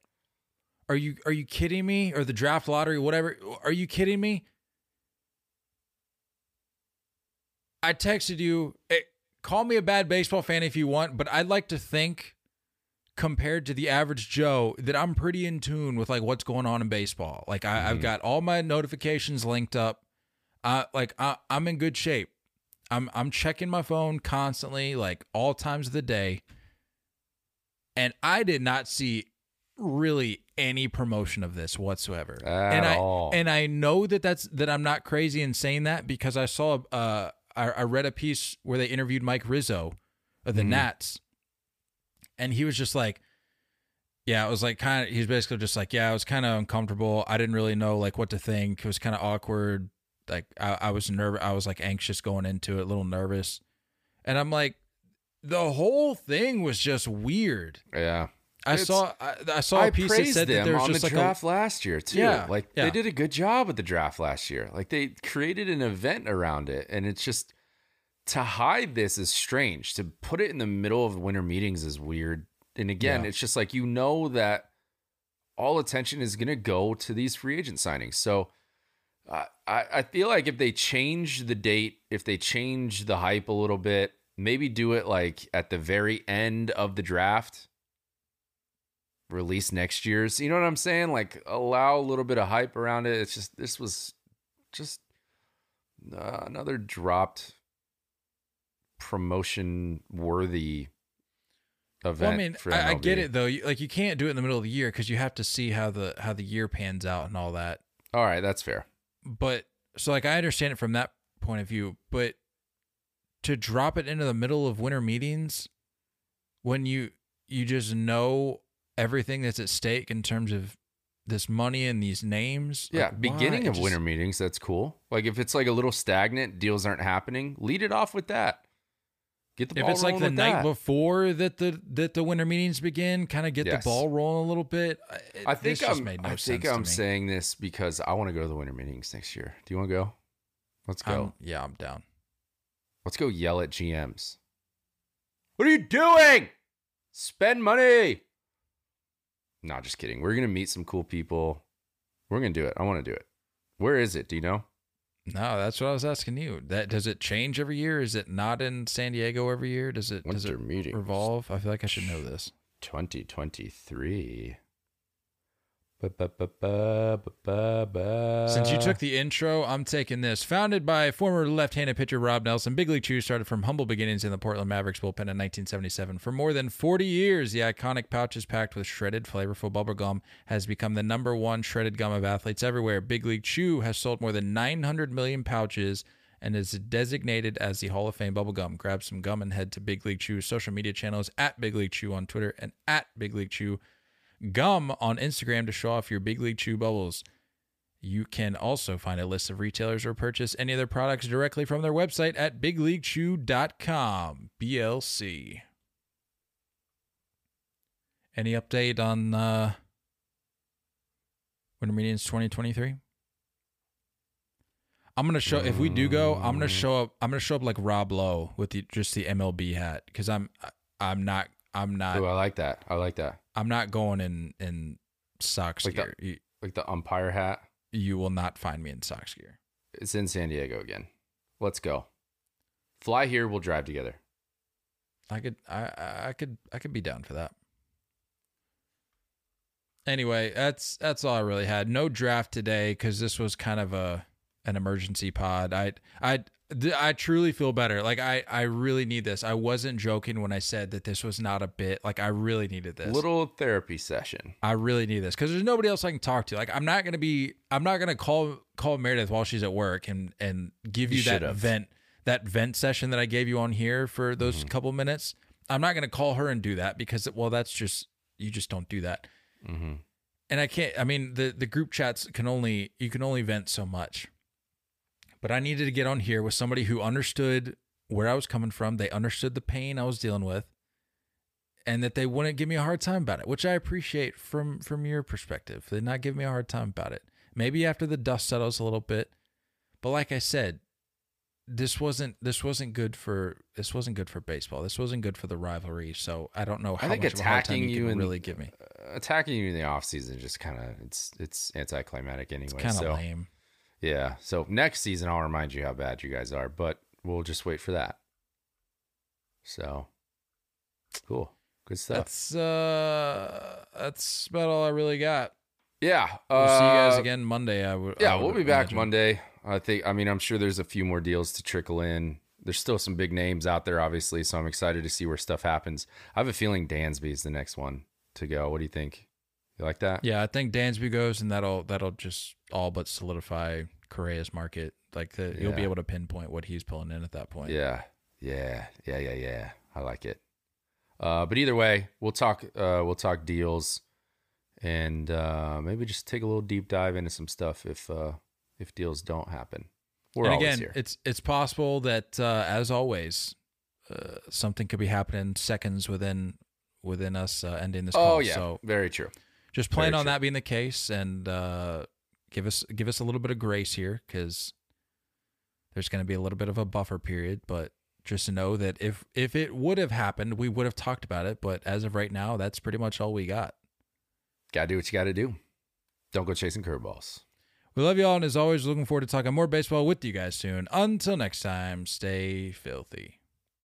are you? Are you kidding me? Or the draft lottery? Whatever. Are you kidding me? I texted you. eh, call me a bad baseball fan if you want, but I'd like to think, compared to the average Joe, that I'm pretty in tune with like what's going on in baseball. Like I, I've Mhm. got all my notifications linked up. Uh, like I, I'm in good shape. I'm I'm checking my phone constantly, like all times of the day. And I did not see really any promotion of this whatsoever. At and I all. and I know that that's that I'm not crazy in saying that because I saw uh I, I read a piece where they interviewed Mike Rizzo of the Mhm. Nats, and he was just like, yeah, it was like kind of he's basically just like, yeah, I was kind of uncomfortable. I didn't really know like what to think. It was kind of awkward. Like I, I was nervous. I was like anxious going into it, a little nervous, and I'm like, the whole thing was just weird. Yeah. I It's- saw I, I saw a piece that said that them there was on just the like draft last year too. Yeah, like yeah. they did a good job with the draft last year. Like they created an event around it, and it's just to hide this is strange. To put it in the middle of winter meetings is weird. And again, Yeah. it's just like you know that all attention is going to go to these free agent signings. So uh, I I feel like if they change the date, if they change the hype a little bit, maybe do it like at the very end of the draft release next year's. You know what I'm saying? Like allow a little bit of hype around it. It's just this was just uh, another dropped promotion worthy event. Well, I mean, for I, I get it though. You, like, you can't do it in the middle of the year because you have to see how the how the year pans out and all that. All right, that's fair. But so, like, I understand it from that point of view. But to drop it into the middle of winter meetings, when you you just know everything that's at stake in terms of this money and these names. Yeah, like, beginning It of just- winter meetings, that's cool. Like if it's like a little stagnant, deals aren't happening, lead it off with that. Get the If ball it's like the night that. before that the that the winter meetings begin, kind of get Yes. the ball rolling a little bit. I- It, I think I'm. no I think I'm saying this because I want to go to the winter meetings next year. Do you want to go? Let's go. I'm- yeah, I'm down. Let's go yell at GMs. What are you doing? Spend money. No, just kidding. We're gonna meet some cool people. We're gonna do it. I want to do it. Where is it? Do you know? No, that's what I was asking you. That does it change every year? Is it not in San Diego every year? Does it does Winter it meetings. revolve? I feel like I should know this. 2023. Ba-ba-ba-ba-ba-ba-ba. Since you took the intro, I'm taking this. Founded by former left-handed pitcher Rob Nelson, Big League Chew started from humble beginnings in the Portland Mavericks bullpen in 1977. For more than 40 years, the iconic pouches packed with shredded, flavorful bubble gum has become the number one shredded gum of athletes everywhere. Big League Chew has sold more than 900 million pouches and is designated as the Hall of Fame bubblegum. Grab some gum and head to Big League Chew's social media channels at Big League Chew on Twitter and at Big League Chew gum on Instagram to show off your Big League Chew bubbles. You can also find a list of retailers or purchase any of their products directly from their website at bigleaguechew.com. BLC. Any update on uh, Winter Meetings 2023? I'm gonna show if we do go. I'm gonna show up. I'm gonna show up like Rob Lowe with the just the MLB hat because I'm I'm not I'm not Ooh, I like that. I like that. I'm not going in in socks Like the- gear. You, Like the umpire hat. you will not find me in socks gear. It's in San Diego again. Let's go. Fly here. We'll drive together. I could I I- could I could be down for that. Anyway, that's that's all I really had. No draft today because this was kind of a an emergency pod. I I I truly feel better. Like I, I really need this. I wasn't joking when I said that this was not a bit. Like I really needed this. Little therapy session. I really need this because there's nobody else I can talk to. Like I'm not gonna be. I'm not gonna call call Meredith while she's at work and and give you, You that vent that vent session that I gave you on here for those Mm-hmm. couple minutes. I'm not gonna call her and do that because well, that's just you just don't do that. Mm-hmm. And I can't. I mean, the the group chats can only you can only vent so much. But I needed to get on here with somebody who understood where I was coming from. They understood the pain I was dealing with, and that they wouldn't give me a hard time about it, which I appreciate from from your perspective. They not give me a hard time about it. Maybe after the dust settles a little bit, but like I said, this wasn't this wasn't good for this wasn't good for baseball. This wasn't good for the rivalry. So I don't know how think much of a hard time attacking you you can really give me. Uh, attacking you in the off season just kind of it's it's anticlimactic anyway. It's kind of so lame. Yeah, so next season I'll remind you how bad you guys are, but we'll just wait for that. So cool, good stuff. That's uh that's about all I really got. yeah, We'll see you guys uh, again Monday. I would. Yeah, I we'll would be back. Monday. I think. I mean, I'm sure there's a few more deals to trickle in. There's still some big names out there, obviously. So I'm excited to see where stuff happens. I have a feeling Dansby is the next one to go. What do you think? You like that? Yeah, I think Dansby goes, and that'll that'll just all but solidify Correa's market. Like the, you'll be able to pinpoint what he's pulling in at that point. Yeah, yeah, yeah, yeah, yeah. I like it. Uh, but either way, we'll talk. Uh, we'll talk deals, and uh, maybe just take a little deep dive into some stuff if uh, if deals don't happen. We're and again, here. it's it's possible that uh, as always, uh, something could be happening seconds within within us uh, ending this call. oh yeah, So very true. Just plan Very on true. that being the case, and uh, give us give us a little bit of grace here because there's going to be a little bit of a buffer period. But just know that if if it would have happened, we would have talked about it. But as of right now, that's pretty much all we got. Gotta do what you gotta do. Don't go chasing curveballs. We love you all, and as always, looking forward to talking more baseball with you guys soon. Until next time, stay filthy.